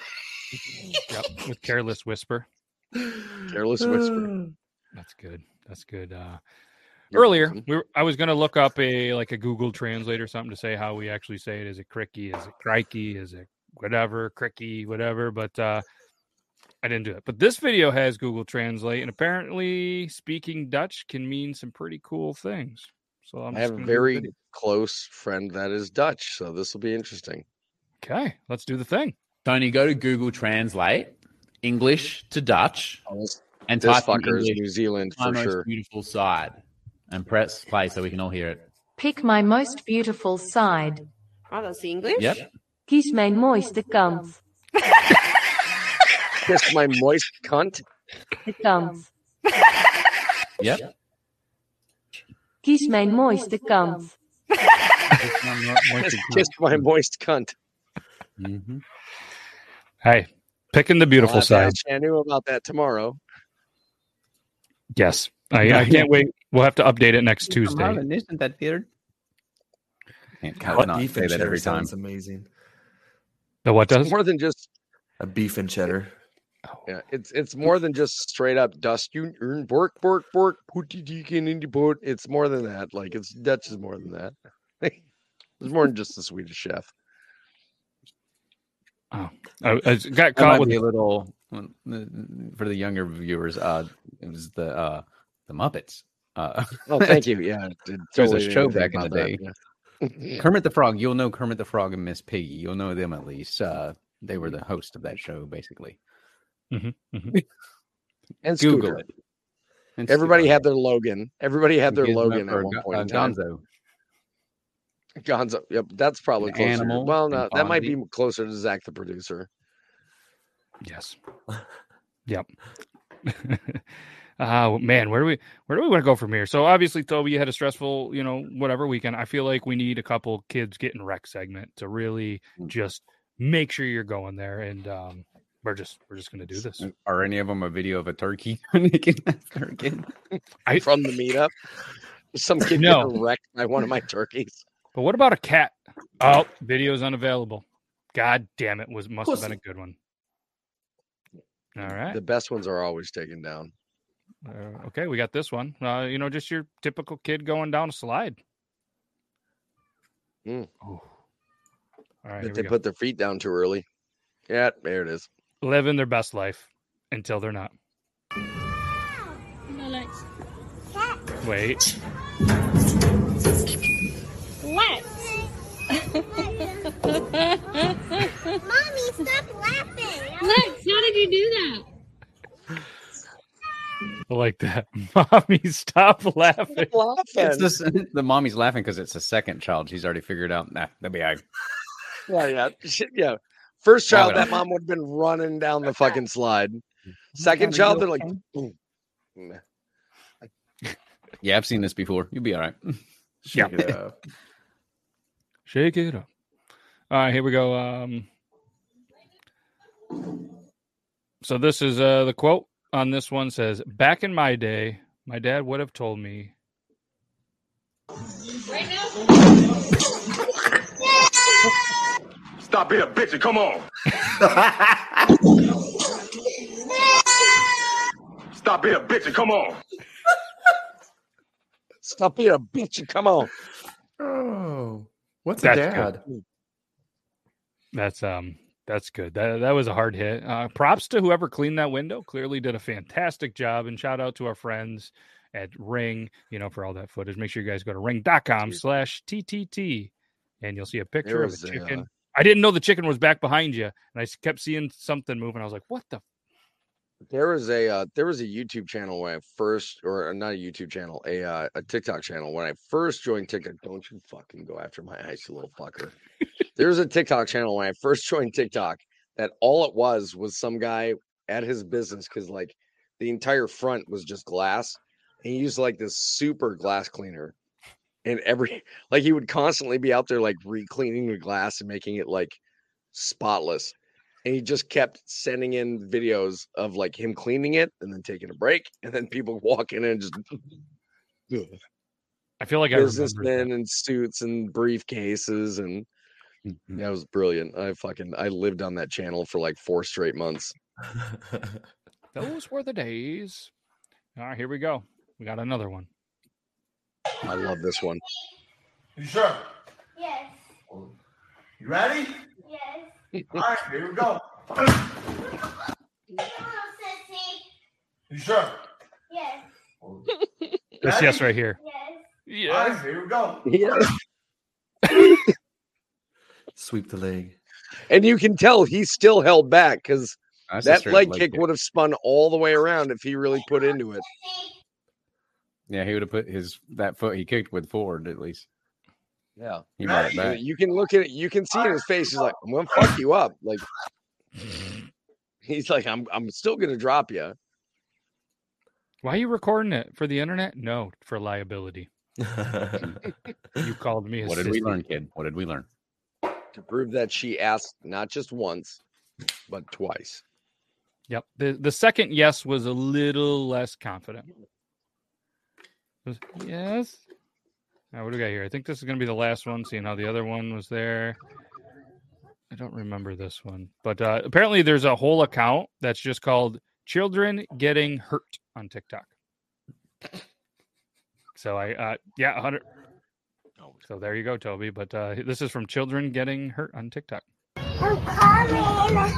Speaker 2: Yep, with careless whisper.
Speaker 5: Careless whisper.
Speaker 2: That's good. That's good. Uh,
Speaker 5: You're
Speaker 2: earlier, we were, I was going to look up a like a Google Translate or something to say how we actually say it. Is it cricky? Is it crikey? Is it whatever? Cricky? Whatever. But uh, I didn't do it. But this video has Google Translate, and apparently speaking Dutch can mean some pretty cool things. So I'm
Speaker 5: I have a very close friend that is Dutch, so this will be interesting.
Speaker 2: Okay, let's do the thing.
Speaker 11: Tony, go to Google Translate English to Dutch and
Speaker 5: this
Speaker 11: type in
Speaker 5: fucker is New Zealand for sure.
Speaker 11: Beautiful side, and press play so we can all hear it.
Speaker 12: Pick my most beautiful side.
Speaker 10: Oh, that's the English?
Speaker 11: Yep.
Speaker 12: Kies mijn mooiste kant.
Speaker 5: Kiss my moist cunt.
Speaker 12: De kant.
Speaker 11: Yep.
Speaker 12: Kies mijn mooiste kant.
Speaker 5: Kiss, kiss my moist cunt. Mm-hmm.
Speaker 2: Hey, picking the beautiful side.
Speaker 5: I'll have to
Speaker 2: side.
Speaker 5: ask Shanu about that tomorrow.
Speaker 2: Yes, I, I can't wait. We'll have to update it next Tuesday.
Speaker 3: Marvin, isn't that weird? Can't
Speaker 6: What
Speaker 3: not
Speaker 6: beef
Speaker 3: say that every time.
Speaker 6: sounds amazing.
Speaker 2: The what does?
Speaker 5: More than just
Speaker 6: A beef and cheddar.
Speaker 5: yeah, it's it's more than just straight up dust. You earn bork bork bork put the deacon in the boat. It's more than that. Like it's Dutch is more than that. it's more than just the Swedish chef.
Speaker 2: Oh, I, I got caught with
Speaker 3: a little for the younger viewers. Uh, it was the uh, the Muppets. Uh,
Speaker 5: Oh, thank you. Yeah, it
Speaker 3: there was a show back in the day.
Speaker 5: that, yeah.
Speaker 3: Kermit the Frog. You'll know Kermit the Frog and Miss Piggy. You'll know them at least. Uh, they were the host of that show, basically.
Speaker 2: Mhm,
Speaker 5: And
Speaker 3: Google
Speaker 5: Scooter.
Speaker 3: it. And
Speaker 5: Everybody
Speaker 3: Scooter.
Speaker 5: had their Logan. Everybody had their
Speaker 3: Gizmo
Speaker 5: Logan at one
Speaker 3: Go-
Speaker 5: point
Speaker 3: uh,
Speaker 5: in time.
Speaker 3: Gonzo.
Speaker 5: Gonzo. Yep, that's probably
Speaker 3: And
Speaker 5: closer.
Speaker 3: Animal
Speaker 5: well, no, that might be closer to Zach the producer.
Speaker 2: Yes. Yep. Oh man, where do we where do we want to go from here? So obviously, Toby, you had a stressful, you know, whatever weekend. I feel like we need a couple kids getting wreck segment to really
Speaker 3: Mm.
Speaker 2: just make sure you're going there, and um, we're just we're just gonna do this.
Speaker 3: Are any of them a video of a turkey making their kid?
Speaker 2: I,
Speaker 5: From the meetup, some kid
Speaker 2: No.
Speaker 5: getting wrecked by one of my turkeys.
Speaker 2: But what about a cat? Oh, video's unavailable. God damn it! Was must have been a good one. All right.
Speaker 5: The best ones are always taken down.
Speaker 2: Uh, okay, we got this one. Uh, you know, just your typical kid going down a slide.
Speaker 5: Mm.
Speaker 2: All right,
Speaker 5: If they put their feet down too early. Yeah, there it is.
Speaker 2: living their best life until they're not. Wait.
Speaker 13: What? Mommy, stop laughing. Lex, how did you do that?
Speaker 2: I like that. Mommy, stop laughing.
Speaker 3: It's this, the mommy's laughing because it's a second child. She's already figured out. Nah, that'd be I.
Speaker 5: Yeah, yeah, shit, yeah. First child, that mom would have been running down the fucking slide. Second child, they're like, boom.
Speaker 3: Yeah, I've seen this before. You'll be all right.
Speaker 2: Shake it
Speaker 6: up.
Speaker 2: Shake it up. All right, here we go. Um, so this is uh, the quote on this one says, "Back in my day, my dad would have told me."
Speaker 14: Stop being a bitch and come on. Stop being a bitch and come on.
Speaker 5: Stop being a bitch and come on.
Speaker 6: Oh, what's
Speaker 2: That's
Speaker 6: a
Speaker 2: good.
Speaker 6: dad?
Speaker 2: That's um, that's good. That that was a hard hit. Uh, props to whoever cleaned that window. Clearly did a fantastic job, and shout out to our friends at Ring. You know for all that footage. Make sure you guys go to ring.com/slash ttt, and you'll see a picture of a
Speaker 5: a,
Speaker 2: chicken.
Speaker 5: uh,
Speaker 2: I didn't know the chicken was back behind you, and I kept seeing something moving. I was like, "What the?"
Speaker 5: There was a uh, there was a YouTube channel when I first, or not a YouTube channel, a uh, a TikTok channel when I first joined TikTok. Don't you fucking go after my eyes, you little fucker. There was a TikTok channel when I first joined TikTok that all it was was some guy at his business because like the entire front was just glass, and he used like this super glass cleaner, and every like he would constantly be out there like re-cleaning the glass and making it like spotless and he just kept sending in videos of like him cleaning it and then taking a break and then people walking in and just
Speaker 2: I feel like
Speaker 5: businessmen in suits and briefcases and Mm-hmm. that was brilliant i fucking i lived on that channel for like four straight months
Speaker 2: Those were the days. All right, here we go. We got another one.
Speaker 5: i love this one
Speaker 14: You sure?
Speaker 13: Yes.
Speaker 14: You ready?
Speaker 13: Yes.
Speaker 14: All right, here we go. You sure?
Speaker 13: Yes.
Speaker 2: This yes right here.
Speaker 14: Yes. All right, here we go.
Speaker 5: Yeah.
Speaker 6: Sweep the leg.
Speaker 5: And you can tell he's still held back because that leg
Speaker 3: leg
Speaker 5: kick
Speaker 3: kick.
Speaker 5: would have spun all the way around if he really put into it.
Speaker 3: Yeah, he would have put his that foot he kicked with forward at least.
Speaker 5: Yeah.
Speaker 3: He brought it back.
Speaker 5: You can look at it, you can see in his face, he's like, I'm gonna fuck you up. Like he's like, I'm I'm still gonna drop you.
Speaker 2: Why are you recording it for the internet? No, for liability. you called me. A
Speaker 3: What did we learn, kid? What did we learn?
Speaker 5: To prove that she asked not just once, but twice.
Speaker 2: Yep. The the second yes was a little less confident. Was, yes. Now what do we got here? I think this is going to be the last one. Seeing how the other one was there. I don't remember this one, but uh, apparently there's a whole account that's just called "Children Getting Hurt" on TikTok. So I, uh, yeah, hundred. So there you go, Toby. But uh, this is from Children Getting Hurt on TikTok.
Speaker 13: I'm coming.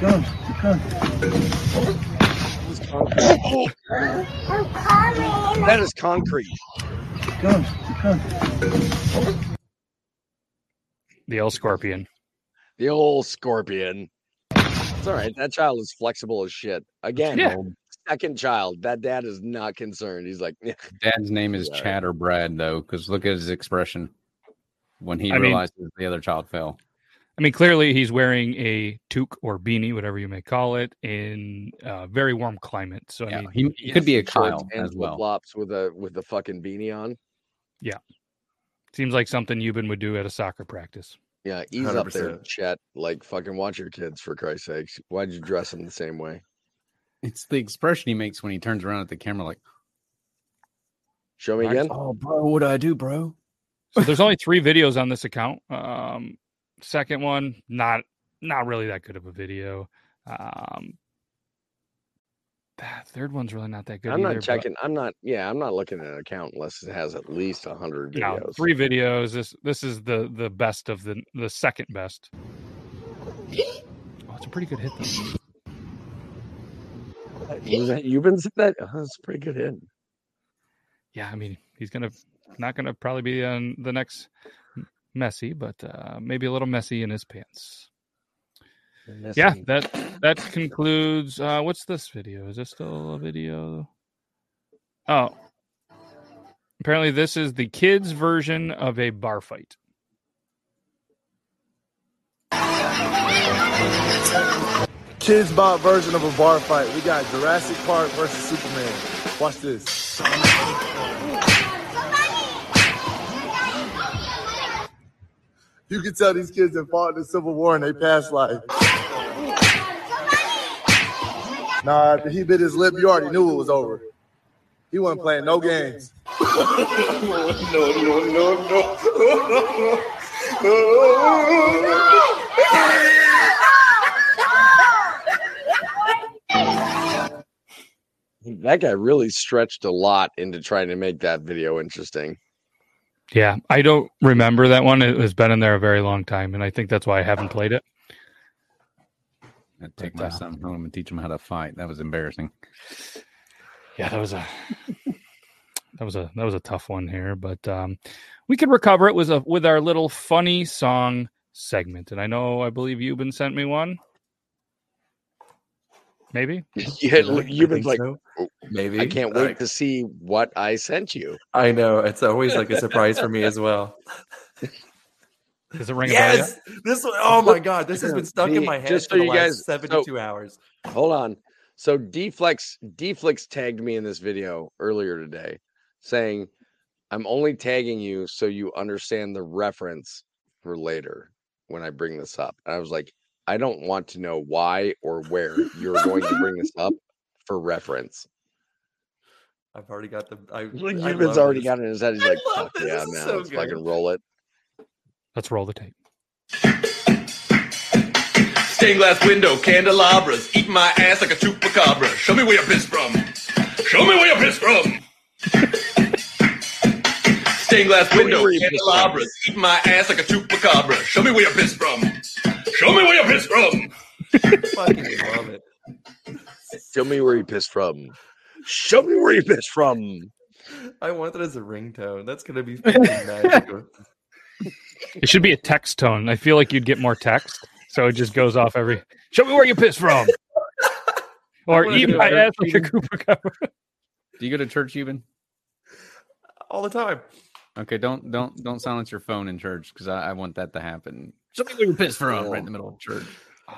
Speaker 14: Come, come.
Speaker 13: I'm coming.
Speaker 5: That is concrete.
Speaker 14: Come, come.
Speaker 2: The old scorpion.
Speaker 5: The old scorpion. It's all right. That child is flexible as shit. Again,
Speaker 2: Yeah.
Speaker 5: Second child. That dad is not concerned. He's like, "Yeah,
Speaker 3: Dad's name is
Speaker 5: Yeah.
Speaker 3: Chad or Brad though, because look at his expression when he
Speaker 2: I mean-
Speaker 3: realizes the other child fell.
Speaker 2: I mean, clearly he's wearing a toque or beanie, whatever you may call it, in a very warm climate. So I
Speaker 3: Yeah,
Speaker 2: mean,
Speaker 3: he, he could be a
Speaker 5: shorts
Speaker 3: Kyle
Speaker 5: and
Speaker 3: as well.
Speaker 5: flops with a with the fucking beanie on.
Speaker 2: yeah, seems like something Euban would do at a soccer practice.
Speaker 5: Yeah, ease up there,
Speaker 6: 100%.
Speaker 5: Chet. Like fucking watch your kids for Christ's sakes. Why'd you dress them the same way?
Speaker 3: It's the expression he makes when he turns around at the camera, like,
Speaker 5: Show me again.
Speaker 3: "Oh, bro, what do I do, bro?"
Speaker 2: So there's only three videos on this account. Um, second one, not not really that good of a video. Um, the third one's really not that good.
Speaker 5: I'm
Speaker 2: either,
Speaker 5: not
Speaker 2: but-
Speaker 5: checking. I'm not. Yeah, I'm not looking at an account unless it has at least a hundred
Speaker 2: No,
Speaker 5: videos.
Speaker 2: three videos. This this is the the best of the the second best. Oh, it's a pretty good hit though.
Speaker 5: You've been that. Oh, that's pretty good hit.
Speaker 2: Yeah, I mean he's gonna not gonna probably be on the next messy, but uh, maybe a little messy in his pants. Yeah, that that concludes. Uh, what's this video? Is this still a video? Oh, apparently this is the kids' version of a bar fight.
Speaker 15: Kidz Bop version of a bar fight. We got Jurassic Park versus Superman. Watch this. You can tell these kids that fought in the Civil War in their past life. Nah, after he bit his lip, you already knew it was over. He wasn't playing no games.
Speaker 14: no, no, no, no,
Speaker 5: That guy really stretched a lot into trying to make that video interesting.
Speaker 2: Yeah, I don't remember that one. It has been in there a very long time, and I think that's why I haven't played it.
Speaker 3: I'd take
Speaker 2: But,
Speaker 3: my
Speaker 2: uh,
Speaker 3: son home and teach him how to fight. That was embarrassing.
Speaker 2: Yeah, that was a that was a that was a tough one here, but um, we could recover it with a with our little funny song segment. And I know I believe you've been sent me one. Maybe.
Speaker 5: Yeah, you've been like,
Speaker 6: so.
Speaker 5: "Oh,
Speaker 6: Maybe
Speaker 5: I can't wait
Speaker 6: Like,
Speaker 5: to see what I sent you.
Speaker 6: I know it's always like a surprise for me as well.
Speaker 2: Does it ring a bell?
Speaker 6: Yes, this. one- Oh my god, this has been stuck in my head
Speaker 5: just
Speaker 6: for
Speaker 5: so
Speaker 6: the
Speaker 5: you
Speaker 6: last
Speaker 5: guys- so-
Speaker 6: seventy-two hours.
Speaker 5: Hold on. So Deflex Deflex tagged me in this video earlier today saying, I'm only tagging you so you understand the reference for later when I bring this up. And I was like, I don't want to know why or where you're going to bring this up for reference.
Speaker 6: I've already got the. I,
Speaker 5: Like
Speaker 6: I
Speaker 5: Euban's already
Speaker 6: this.
Speaker 5: got it in his head. He's
Speaker 6: I
Speaker 5: like, "Fuck yeah,
Speaker 6: This
Speaker 5: man,
Speaker 6: so
Speaker 5: let's fucking roll it.
Speaker 2: Let's roll the tape.
Speaker 16: Stained glass window, candelabras, eat my ass like a chupacabra. Show me where you pissed from. Show me where you pissed from. Stained glass window,
Speaker 5: where you pissed from.
Speaker 16: candelabras, eat my ass like a chupacabra. Show me where you pissed from. Show me where you pissed from.
Speaker 6: Fucking love it.
Speaker 5: Show me where you pissed from. Show me where you pissed from.
Speaker 6: I want that as a ringtone. That's gonna be fucking magical.
Speaker 2: It should be a text tone. I feel like you'd get more text, so it just goes off every. Show me where you pissed from. Or
Speaker 3: wanna
Speaker 2: eat
Speaker 3: go
Speaker 2: my
Speaker 3: to
Speaker 2: ass
Speaker 3: church,
Speaker 2: like a Cooper Cup.
Speaker 3: Do you go to church, even?
Speaker 6: All the time.
Speaker 3: Okay, don't don't don't silence your phone in church because I, I want that to happen. Show me where you're pissed from right in the middle of church.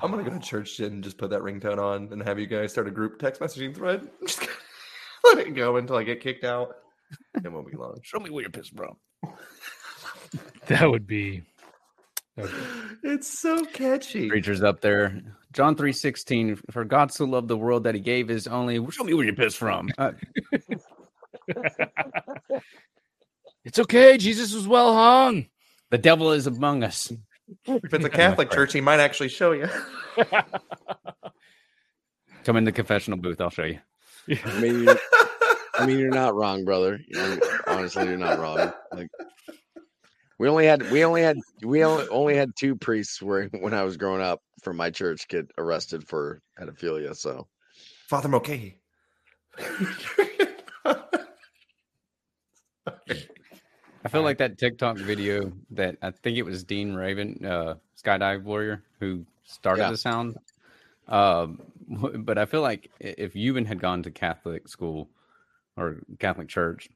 Speaker 6: I'm gonna go to church and just put that ringtone on and have you guys start a group text messaging thread. Just let it go until I get kicked out. It won't be long.
Speaker 3: Show me where you're pissed from.
Speaker 2: That would be.
Speaker 6: It's so catchy.
Speaker 3: Preacher's up there. John three sixteen. For God so loved the world that He gave His only. Show me where you're pissed from. Uh,
Speaker 2: It's okay. Jesus was well hung.
Speaker 3: the devil is among us.
Speaker 6: If it's a Catholic church, he might actually show you.
Speaker 3: Come in the confessional booth. I'll show you.
Speaker 5: I mean, you're, I mean, you're not wrong, brother. You're- honestly, you're not wrong. Like, we only had, we only had, we only, only had two priests where when I was growing up from my church get arrested for pedophilia. So,
Speaker 6: Father Mulcahy.
Speaker 3: I feel like that TikTok video that I think it was Dean Raven, uh, skydive warrior, who started
Speaker 5: Yeah.
Speaker 3: the sound. Um, but I feel like if Euban had gone to Catholic school or Catholic church,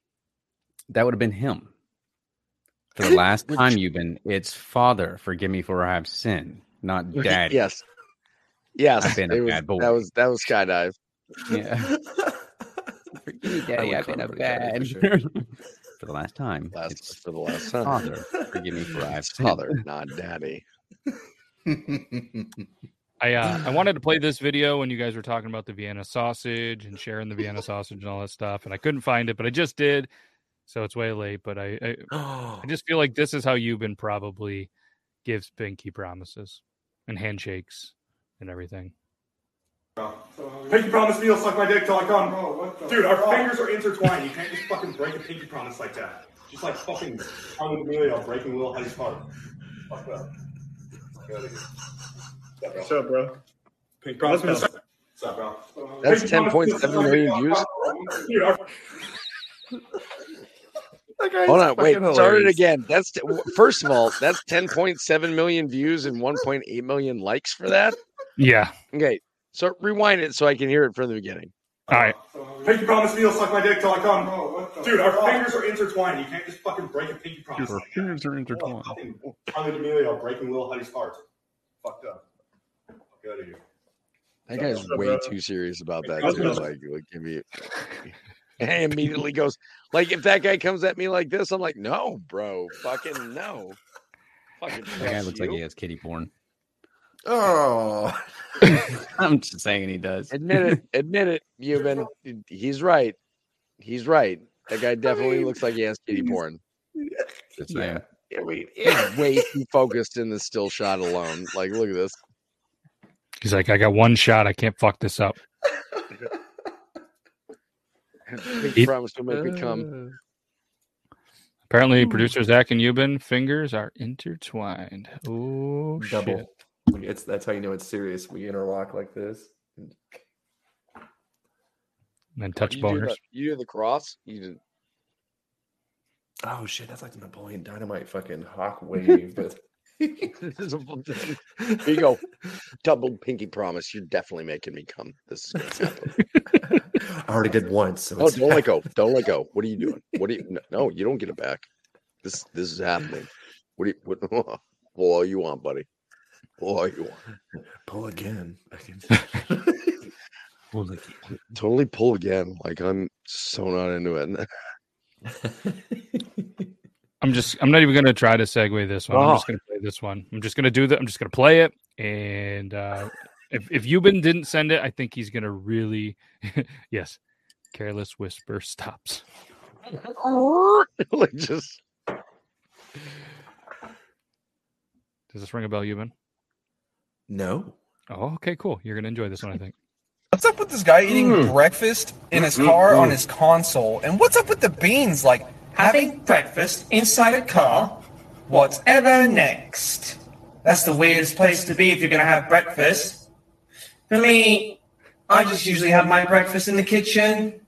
Speaker 3: that would have been him. For the last time, Euban, it's Father, forgive me for I have sinned, not Daddy.
Speaker 5: yes, yes,
Speaker 3: I've been a
Speaker 5: was-
Speaker 3: bad boy.
Speaker 5: That was that was skydive.
Speaker 3: Yeah. Forgive me, Daddy, I've been a bad.
Speaker 6: For
Speaker 3: the last time,
Speaker 5: Last
Speaker 3: it's
Speaker 5: for the last time.
Speaker 3: Father, forgive me for I have.
Speaker 5: Father, not daddy.
Speaker 2: I uh, I wanted to play this video when you guys were talking about the Vienna sausage and sharing the Vienna sausage and all that stuff, and I couldn't find it, but I just did, so it's way late. But I I, I just feel like this is how Euban probably gives pinky promises and handshakes and everything. Oh.
Speaker 17: Pinky promise me you'll suck my dick till I come. Dude, our fingers are intertwined. You can't just fucking break a pinky promise like that. Just like fucking Carmen Emilio breaking Lil Hetty's heart. Fuck that. Get out of here. What's up, bro? Pinky promise me. What's up, bro?
Speaker 5: That's
Speaker 17: Pinky promise me you'll
Speaker 5: 10.7
Speaker 17: suck my
Speaker 5: million
Speaker 17: dick till I
Speaker 5: views?
Speaker 17: Dude, our-
Speaker 5: Hold on, wait, start it again. That's t- w- first of all, that's 10.7 million views and 1.8 million likes for that.
Speaker 2: Yeah.
Speaker 5: Okay, so rewind it so I can hear it from the beginning.
Speaker 2: All right.
Speaker 17: Pinky promise me you'll suck my dick till I come. Dude, our fingers are intertwined. You can't just fucking break a pinky promise.
Speaker 3: Our
Speaker 17: like that.
Speaker 3: fingers are intertwined.
Speaker 17: Fucking Carmen Emilio breaking Lil Hetty's heart. Fucked up. Fuck out of here.
Speaker 5: That guy's
Speaker 17: What's up,
Speaker 5: way too serious about that. Too. Like, like give me. And immediately goes like, if that guy comes at me like this, I'm like, no, bro, fucking no. Fucking
Speaker 3: That guy
Speaker 5: trust
Speaker 3: looks like he has kitty porn.
Speaker 6: Oh,
Speaker 3: I'm just saying he does.
Speaker 5: Admit it, admit it, Euban. He's right. He's right. That guy definitely looks like he has kitty porn.
Speaker 3: Just saying.
Speaker 6: I mean,
Speaker 5: He's way too focused in the still shot alone. Like, look at this.
Speaker 2: He's like, I got one shot. I can't fuck this up.
Speaker 5: Pinky promise to make me come.
Speaker 2: Apparently, producer Zach and Euban fingers are intertwined. Oh
Speaker 6: double.
Speaker 2: shit!
Speaker 6: When It's that's how you know it's serious. We interlock like this.
Speaker 2: And then touch
Speaker 5: You do,
Speaker 2: boners.
Speaker 5: the, you do the cross. You do,
Speaker 6: Oh shit, that's like the Napoleon Dynamite fucking hawk wave. But
Speaker 5: This is a- Here you go. Double pinky promise. You're definitely making me come. This is gonna happen.
Speaker 6: I already did once. So
Speaker 5: Oh,
Speaker 6: it's
Speaker 5: don't let go. Don't let go. What are you doing? What are you? no, No, you don't get it back. This this is happening. What do you? What? Pull all you want, buddy. Pull all you want.
Speaker 6: pull again. I can-
Speaker 5: Totally pull again. Like I'm so not into it.
Speaker 2: I'm just. I'm not even going to try to segue this one. I'm just
Speaker 5: Oh.
Speaker 2: going to play this one. I'm just going to do that. I'm just going to play it. And uh, if if Euban didn't send it, I think he's going to really. yes, careless whisper stops.
Speaker 5: like just
Speaker 2: Does this ring a bell, Euban?
Speaker 6: No.
Speaker 2: Oh, okay, cool. You're going to enjoy this one, I think.
Speaker 18: What's up with this guy eating breakfast in his car on his console? And what's up with the beans? Like, having breakfast inside a car? Whatever next. That's the weirdest place to be if you're gonna have breakfast. For me, I just usually have my breakfast in the kitchen.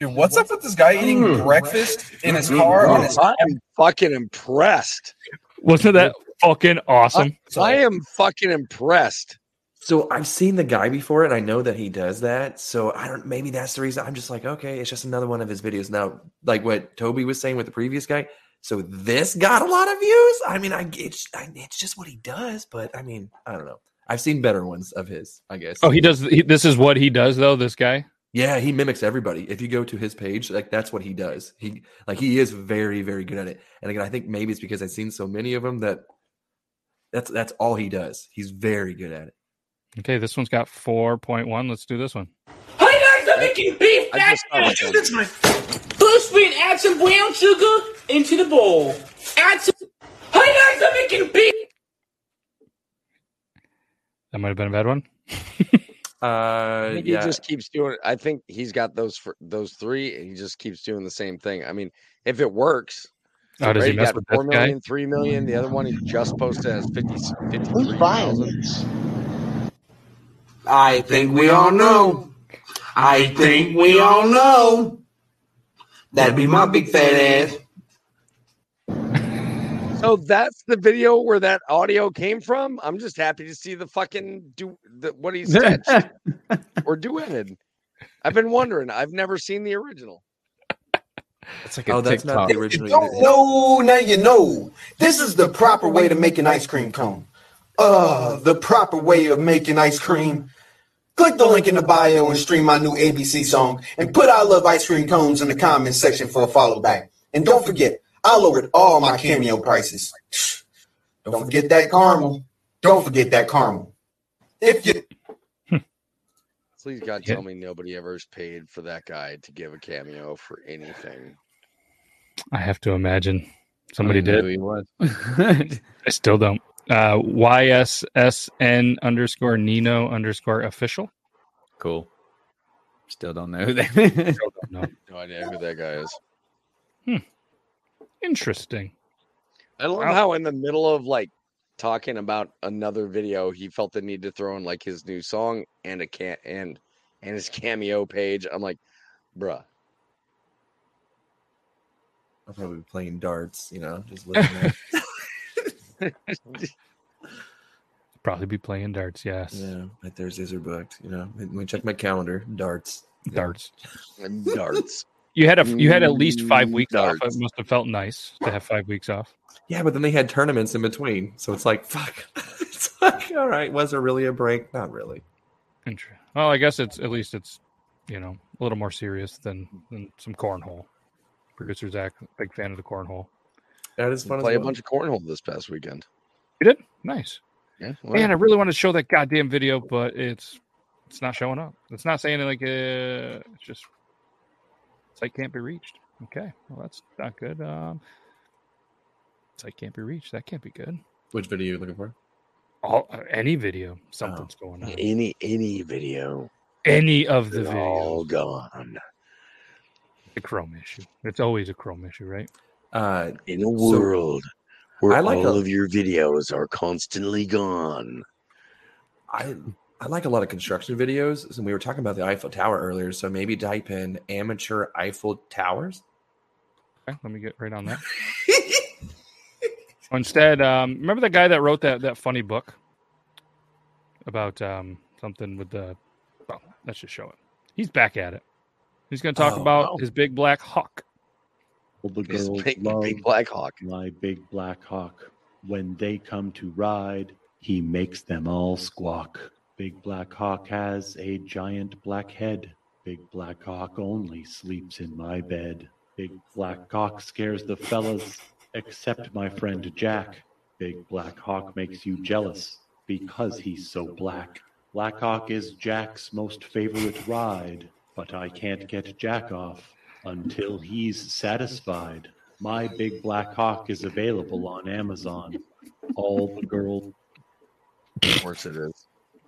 Speaker 18: Dude, what's up with this guy eating
Speaker 5: Mm.
Speaker 18: breakfast in his car on his
Speaker 5: I'm fucking impressed.
Speaker 2: Wasn't that fucking awesome?
Speaker 5: I am fucking impressed.
Speaker 6: So I've seen the guy before, and I know that he does that. So I don't. Maybe that's the reason. I'm just like, okay, it's just another one of his videos. Now, like what Toby was saying with the previous guy. So this got a lot of views. I mean, I it's I, it's just what he does. But I mean, I don't know. I've seen better ones of his. I guess.
Speaker 2: Oh, he does. He, this is what he does, though. This guy.
Speaker 6: Yeah, he mimics everybody. If you go to his page, like that's what he does. He like he is very very good at it. And again, I think maybe it's because I've seen so many of them that that's that's all he does. He's very good at it.
Speaker 2: Okay, this one's got four point one. Let's do this one.
Speaker 19: Hi guys, I'm making beef
Speaker 5: I just
Speaker 19: nasty. That's my first spin. Add some brown sugar into the bowl. Add some. Hi guys, I'm making beef.
Speaker 2: That might have been a bad one.
Speaker 6: Uh,
Speaker 5: I
Speaker 6: yeah.
Speaker 5: he just keeps doing it. I think he's got those for those three, and he just keeps doing the same thing. I mean, if it works,
Speaker 2: Oh, does he mess with
Speaker 5: four
Speaker 2: this guy?
Speaker 5: million, 3 million. The other one he just posted has 50, 53,000.
Speaker 19: I think we all know. I think we all know. That'd be my big fat ass.
Speaker 5: So that's the video where that audio came from. I'm just happy to see the fucking do the, what he sketched or duetted. I've been wondering. I've never seen the original.
Speaker 11: It's like
Speaker 6: Oh,
Speaker 11: a
Speaker 6: that's not
Speaker 11: TikTok.
Speaker 6: the
Speaker 20: You
Speaker 6: original.
Speaker 20: don't know, now you know. This is the proper way to make an ice cream cone. Uh, the proper way of making ice cream. Click the link in the bio and stream my new ABC song and put I love ice cream cones in the comments section for a follow back. And don't forget, I lowered all my cameo prices. Don't forget that caramel. Don't forget that caramel. If you
Speaker 5: Please God, tell me nobody ever ever's paid for that guy to give a cameo for anything.
Speaker 2: I have to imagine somebody
Speaker 3: I
Speaker 2: did.
Speaker 3: who he was.
Speaker 2: I still don't. Uh, YSSN underscore Nino underscore official.
Speaker 3: Cool. Still don't know who that.
Speaker 2: Still don't know.
Speaker 5: No idea who that guy is. Hmm.
Speaker 2: Interesting.
Speaker 5: I love
Speaker 2: Wow.
Speaker 5: how in the middle of like talking about another video, he felt the need to throw in like his new song and a can and and his cameo page. I'm like, bruh.
Speaker 6: I'll probably be playing darts. You know, just looking at.
Speaker 2: Probably be playing darts. Yes.
Speaker 6: yeah, my Thursdays are booked. You know, let me check my calendar. Darts.
Speaker 2: Darts.
Speaker 5: And darts.
Speaker 2: You had a you had at least five
Speaker 5: Mm,
Speaker 2: weeks off. It must have felt nice to have five weeks off.
Speaker 6: Yeah, but then they had tournaments in between, so it's like fuck. it's like all right, was there really a break? Not really.
Speaker 2: Inter- Well, I guess it's at least it's you know a little more serious than than some cornhole. Producer Zach, big fan of the cornhole.
Speaker 6: That is fun.
Speaker 5: Play
Speaker 6: as
Speaker 5: a bunch of cornhole this past weekend.
Speaker 2: You did nice.
Speaker 5: Yeah.
Speaker 2: Man, I really want to show that goddamn video, but it's it's not showing up. It's not saying like uh, it's just site can't be reached. Okay, well that's not good. Um, site can't be reached. That can't be good.
Speaker 6: Which video are you looking for?
Speaker 2: All uh, any video, something's going on.
Speaker 5: Any any video.
Speaker 2: Any of the
Speaker 5: They're all gone.
Speaker 2: the Chrome issue. It's always a Chrome issue, right?
Speaker 6: Uh,
Speaker 5: In a
Speaker 6: So,
Speaker 5: world where
Speaker 6: I like
Speaker 5: all
Speaker 6: a-
Speaker 5: of your videos are constantly gone.
Speaker 6: I I like a lot of construction videos. And we were talking about the Eiffel Tower earlier, so maybe type in amateur Eiffel Towers.
Speaker 2: Okay, let me get right on that. Instead, um, remember the guy that wrote that that funny book about um, something with the. Well, let's just show it. He's back at it. He's going to talk
Speaker 6: Oh,
Speaker 2: about
Speaker 5: wow.
Speaker 2: his big black hawk.
Speaker 21: All the
Speaker 5: His
Speaker 21: girls
Speaker 5: big,
Speaker 21: love
Speaker 5: big black hawk.
Speaker 21: my big black hawk. When they come to ride, he makes them all squawk. Big black hawk has a giant black head. Big black hawk only sleeps in my bed. Big black hawk scares the fellas, except my friend Jack. Big black hawk makes you jealous because he's so black. Black Hawk is Jack's most favorite ride, but I can't get Jack off until he's satisfied. My Big Black Hawk is available on Amazon. All the girls.
Speaker 5: Of course it is.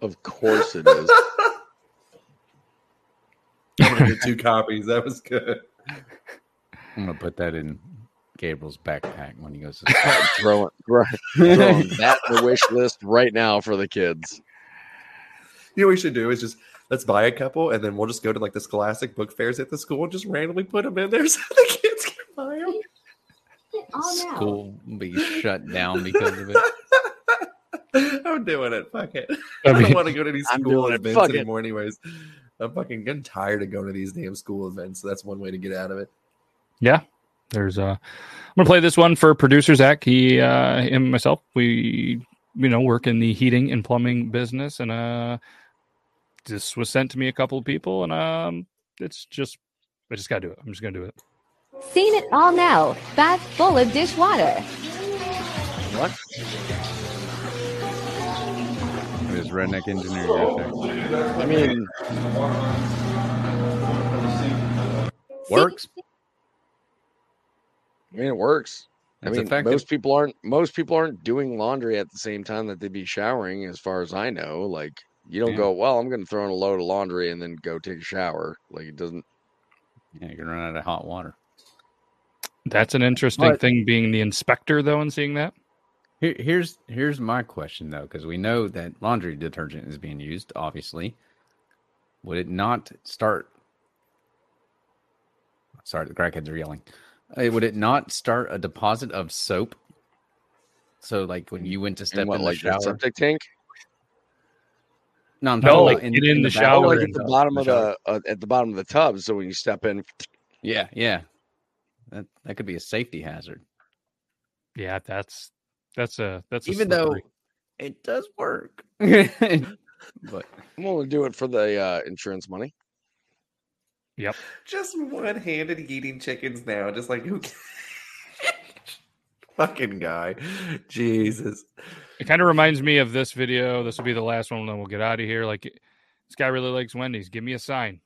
Speaker 5: Of course it is.
Speaker 6: I'm gonna get two copies. That was good.
Speaker 3: I'm gonna put that in Gabriel's backpack when he goes to school.
Speaker 5: throwing, throwing that in the wish list right now for the kids.
Speaker 6: You know what we should do is just let's buy a couple and then we'll just go to like the scholastic book fairs at the school and just randomly put them in there so the kids can buy them.
Speaker 3: School will be shut down because of it.
Speaker 6: I'm doing it. Fuck it.
Speaker 3: I
Speaker 6: I, don't want to go to these
Speaker 3: I'm
Speaker 6: school events
Speaker 3: Fuck it.
Speaker 6: anymore, anyways. I'm fucking getting tired of going to these damn school events. So that's one way to get out of it.
Speaker 2: Yeah. There's uh I'm gonna play this one for producer Zach. He uh him and myself, we you know, work in the heating and plumbing business and uh this was sent to me a couple of people and um it's just I just gotta do it. I'm just gonna do it.
Speaker 22: Seen it all now. Bath full of dishwater.
Speaker 5: What?
Speaker 3: It was redneck engineer. yesterday.
Speaker 5: I mean,
Speaker 3: Works.
Speaker 5: I mean, it works.
Speaker 3: It's
Speaker 5: I mean,
Speaker 3: effective.
Speaker 5: most people aren't. Most people aren't doing laundry at the same time that they'd be showering. As far as I know, like you don't
Speaker 3: Yeah.
Speaker 5: go. Well, I'm going to throw in a load of laundry and then go take a shower. Like it doesn't.
Speaker 3: Yeah, you're gonna run out of hot water.
Speaker 2: That's an interesting
Speaker 3: But-
Speaker 2: thing being the inspector though and seeing that.
Speaker 3: Here, here's here's my question though, because we know that laundry detergent is being used. Obviously, would it not start? Sorry, the crackheads are yelling. Uh, would it not start a deposit of soap? So, like when you went to step
Speaker 5: what,
Speaker 3: in the
Speaker 5: like the
Speaker 3: shower,
Speaker 5: septic tank?
Speaker 3: No, I'm
Speaker 2: No, like,
Speaker 3: about
Speaker 2: get in the
Speaker 3: bath-
Speaker 2: shower
Speaker 5: Oh, like at the bottom of the uh, at the bottom of the tub. So when you step in,
Speaker 3: Yeah, yeah. That that could be a safety hazard.
Speaker 2: Yeah, that's that's a that's a
Speaker 3: Even though it does work. but
Speaker 5: I'm going to do it for the uh, insurance money.
Speaker 2: Yep.
Speaker 6: Just one-handed eating chickens now. Just like who? fucking guy. Jesus.
Speaker 2: It kind of reminds me of this video. This will be the last one, then we'll get out of here. Like, this guy really likes Wendy's. Give me a sign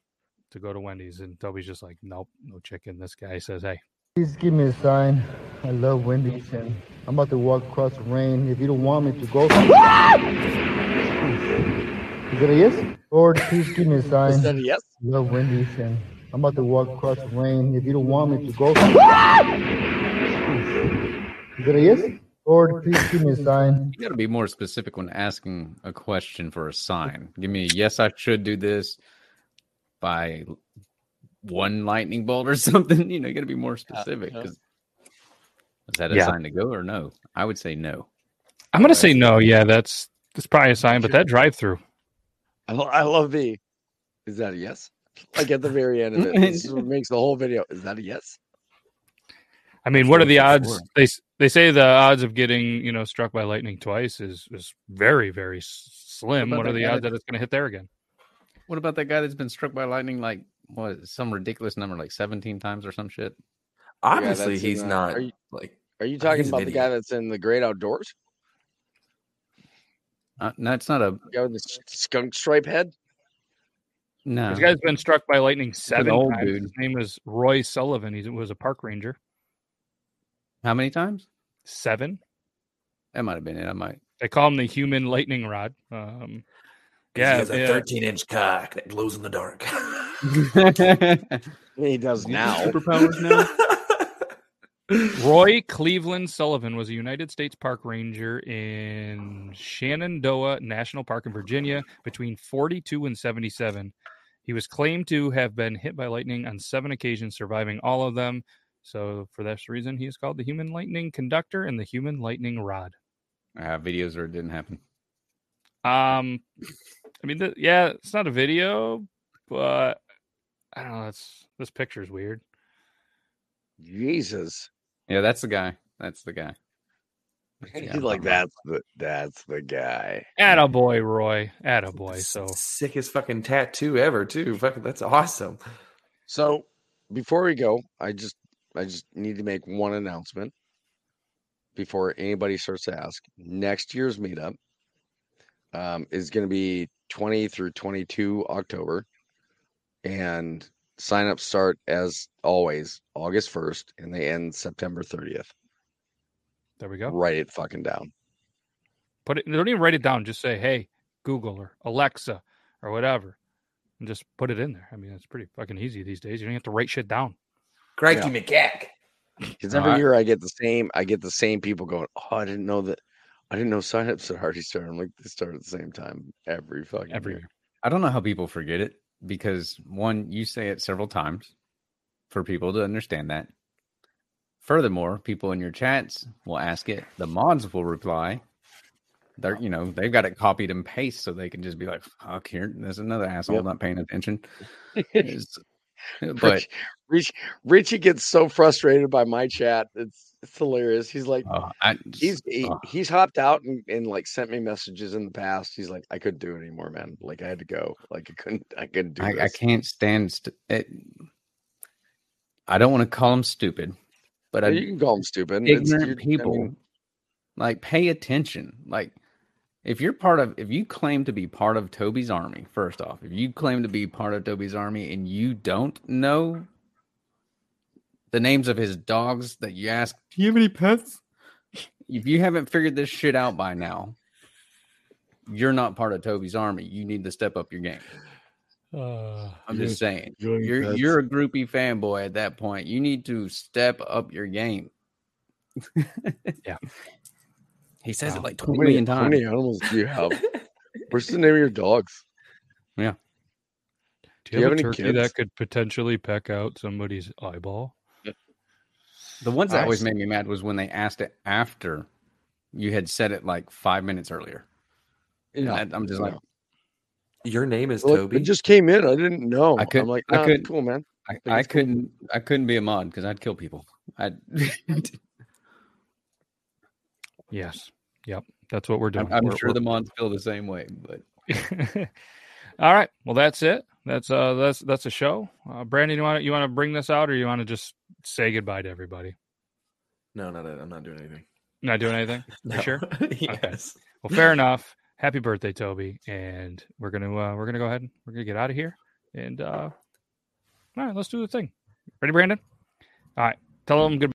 Speaker 2: to go to Wendy's. And Toby's just like, nope, no chicken. This guy says, hey,
Speaker 23: Please give me a sign. I love Wendy's and I'm about to walk across the rain. If you don't want me to go. Is that a yes? Lord, please give me a sign.
Speaker 5: Is that a yes?
Speaker 23: I love Wendy's and I'm about to walk across the rain. If you don't want me to go. Is that a yes? Lord, please give me a sign.
Speaker 3: You got to be more specific when asking a question for a sign. Give me a yes, I should do this by one lightning bolt or something. You know, you got to be more specific.
Speaker 5: yeah.
Speaker 3: 'cause- is that a
Speaker 2: Yeah.
Speaker 3: sign to go or no? I would say no.
Speaker 2: I'm going to say no. Yeah, that's that's probably a sign, but that drive through.
Speaker 5: I, lo- I love the. Is that a yes? Like at the very end of it, this is what makes the whole video. Is that a yes?
Speaker 2: I mean, what are the odds? They they say the odds of getting you know struck by lightning twice is is very very slim.
Speaker 3: What
Speaker 2: What, are the odds
Speaker 3: that-
Speaker 2: that it's going to hit there again?
Speaker 3: What about that guy that's been struck by lightning like what some ridiculous number, like 17 times or some shit?
Speaker 6: Obviously,
Speaker 5: that's in,
Speaker 6: he's
Speaker 5: uh,
Speaker 6: not
Speaker 5: are you-
Speaker 6: like.
Speaker 5: Are you talking about the guy that's in the great outdoors?
Speaker 3: Uh, no, it's not a
Speaker 5: The guy with the skunk stripe head?
Speaker 3: no.
Speaker 2: This guy's been struck by lightning seven
Speaker 3: old
Speaker 2: times.
Speaker 3: dude.
Speaker 2: His name is Roy Sullivan. He was a park ranger.
Speaker 3: How many times?
Speaker 2: Seven.
Speaker 3: That might have been it. I might.
Speaker 2: They call him the human lightning rod. Um,
Speaker 6: Yeah,
Speaker 2: yeah,
Speaker 6: he has a
Speaker 2: yeah.
Speaker 6: 13 inch cock that glows in the dark.
Speaker 5: He does now.
Speaker 3: Superpowers now.
Speaker 2: Roy Cleveland Sullivan was a United States Park Ranger in Shenandoah National Park in Virginia between 42 and 77. He was claimed to have been hit by lightning on seven occasions, surviving all of them. So, for this reason, he is called the Human Lightning Conductor and the Human Lightning Rod.
Speaker 3: I have videos where it didn't happen.
Speaker 2: Um, I mean, th- yeah, it's not a video, but I don't know. That's this picture's weird.
Speaker 5: Jesus.
Speaker 3: Yeah, that's the guy. That's the guy.
Speaker 5: He's like, that's the that's the guy.
Speaker 2: Attaboy, Roy. Attaboy. So
Speaker 6: Sickest fucking tattoo ever, too. Fucking, that's awesome.
Speaker 5: So before we go, I just I just need to make one announcement before anybody starts to ask. Next year's meetup um, is going to be 20 through 22 October, and signups start as always August 1st, and they end September 30th.
Speaker 2: there we go.
Speaker 5: Write it fucking down.
Speaker 2: Put it. Don't even write it down. Just say, "Hey, Google or Alexa or whatever," and just put it in there. I mean, it's pretty fucking easy these days. You don't have to write shit down.
Speaker 6: Crikey McGack.
Speaker 5: Because every
Speaker 2: Alright.
Speaker 5: year I get the same, I get the same people going. Oh, I didn't know that. I didn't know signups had already started. I'm like, they start at the same time every fucking
Speaker 2: Every
Speaker 5: year.
Speaker 2: year.
Speaker 3: I don't know how people forget it because one, you say it several times for people to understand that. Furthermore, people in your chats will ask it. The mods will reply. They're you know they've got it copied and pasted so they can just be like, "Fuck here, there's another asshole
Speaker 5: Yep.
Speaker 3: not paying attention." But
Speaker 5: Rich, Rich, Richie gets so frustrated by my chat. It's it's hilarious. He's like,
Speaker 3: uh, I,
Speaker 5: he's he,
Speaker 3: uh,
Speaker 5: he's hopped out and, and like sent me messages in the past. He's like, I couldn't do it anymore, man. Like I had to go. Like I couldn't. I couldn't do
Speaker 3: I, I can't stand. St- it, I don't want to call them stupid, but I,
Speaker 5: you can call them stupid. It's-
Speaker 3: ignorant
Speaker 5: you- I
Speaker 3: people
Speaker 5: mean-
Speaker 3: like pay attention like if you're part of if you claim to be part of toby's army first off if you claim to be part of toby's army and you don't know the names of his dogs that you ask do you have any pets if you haven't figured this shit out by now you're not part of toby's army you need to step up your game
Speaker 2: Uh,
Speaker 3: i'm just saying you're
Speaker 2: pets.
Speaker 3: you're a groupie fanboy at that point you need to step up your game
Speaker 2: yeah
Speaker 3: he says it like
Speaker 5: How
Speaker 3: 20
Speaker 5: many-
Speaker 3: million
Speaker 5: How many animals do you have? What's the name of your dogs?
Speaker 3: Yeah.
Speaker 2: Do you, have, a
Speaker 5: any
Speaker 2: turkey
Speaker 5: kids?
Speaker 2: that could potentially peck out somebody's eyeball?
Speaker 3: The ones that
Speaker 2: I
Speaker 3: always
Speaker 2: see.
Speaker 3: made me mad was when they asked it after you had said it like five minutes earlier.
Speaker 5: Yeah,
Speaker 3: I, am just like,
Speaker 6: Your name is
Speaker 5: Well,
Speaker 6: Toby.
Speaker 5: It just came in. I didn't know.
Speaker 3: I could,
Speaker 5: I'm like,
Speaker 3: I
Speaker 5: nah,
Speaker 3: could,
Speaker 5: cool, man.
Speaker 3: I,
Speaker 5: think
Speaker 3: I
Speaker 5: it's cool.
Speaker 3: couldn't, I couldn't be a mod because I'd kill people. I,
Speaker 2: Yes. Yep. That's what we're doing.
Speaker 3: I'm, I'm
Speaker 2: We're-
Speaker 3: sure
Speaker 2: we're-
Speaker 3: the mods feel the same way, but
Speaker 2: All right. Well, that's it. That's uh that's that's a show. Uh, Brandon, you want you want to bring this out, or you want to just say goodbye to everybody?
Speaker 6: No, not I'm not doing anything.
Speaker 2: Not doing anything.
Speaker 6: No.
Speaker 2: Sure? Okay.
Speaker 6: Yes.
Speaker 2: Well, fair enough. Happy birthday, Toby, and we're gonna uh, we're gonna go ahead and we're gonna get out of here. And uh, all right, let's do the thing. Ready, Brandon? All right. Tell them good.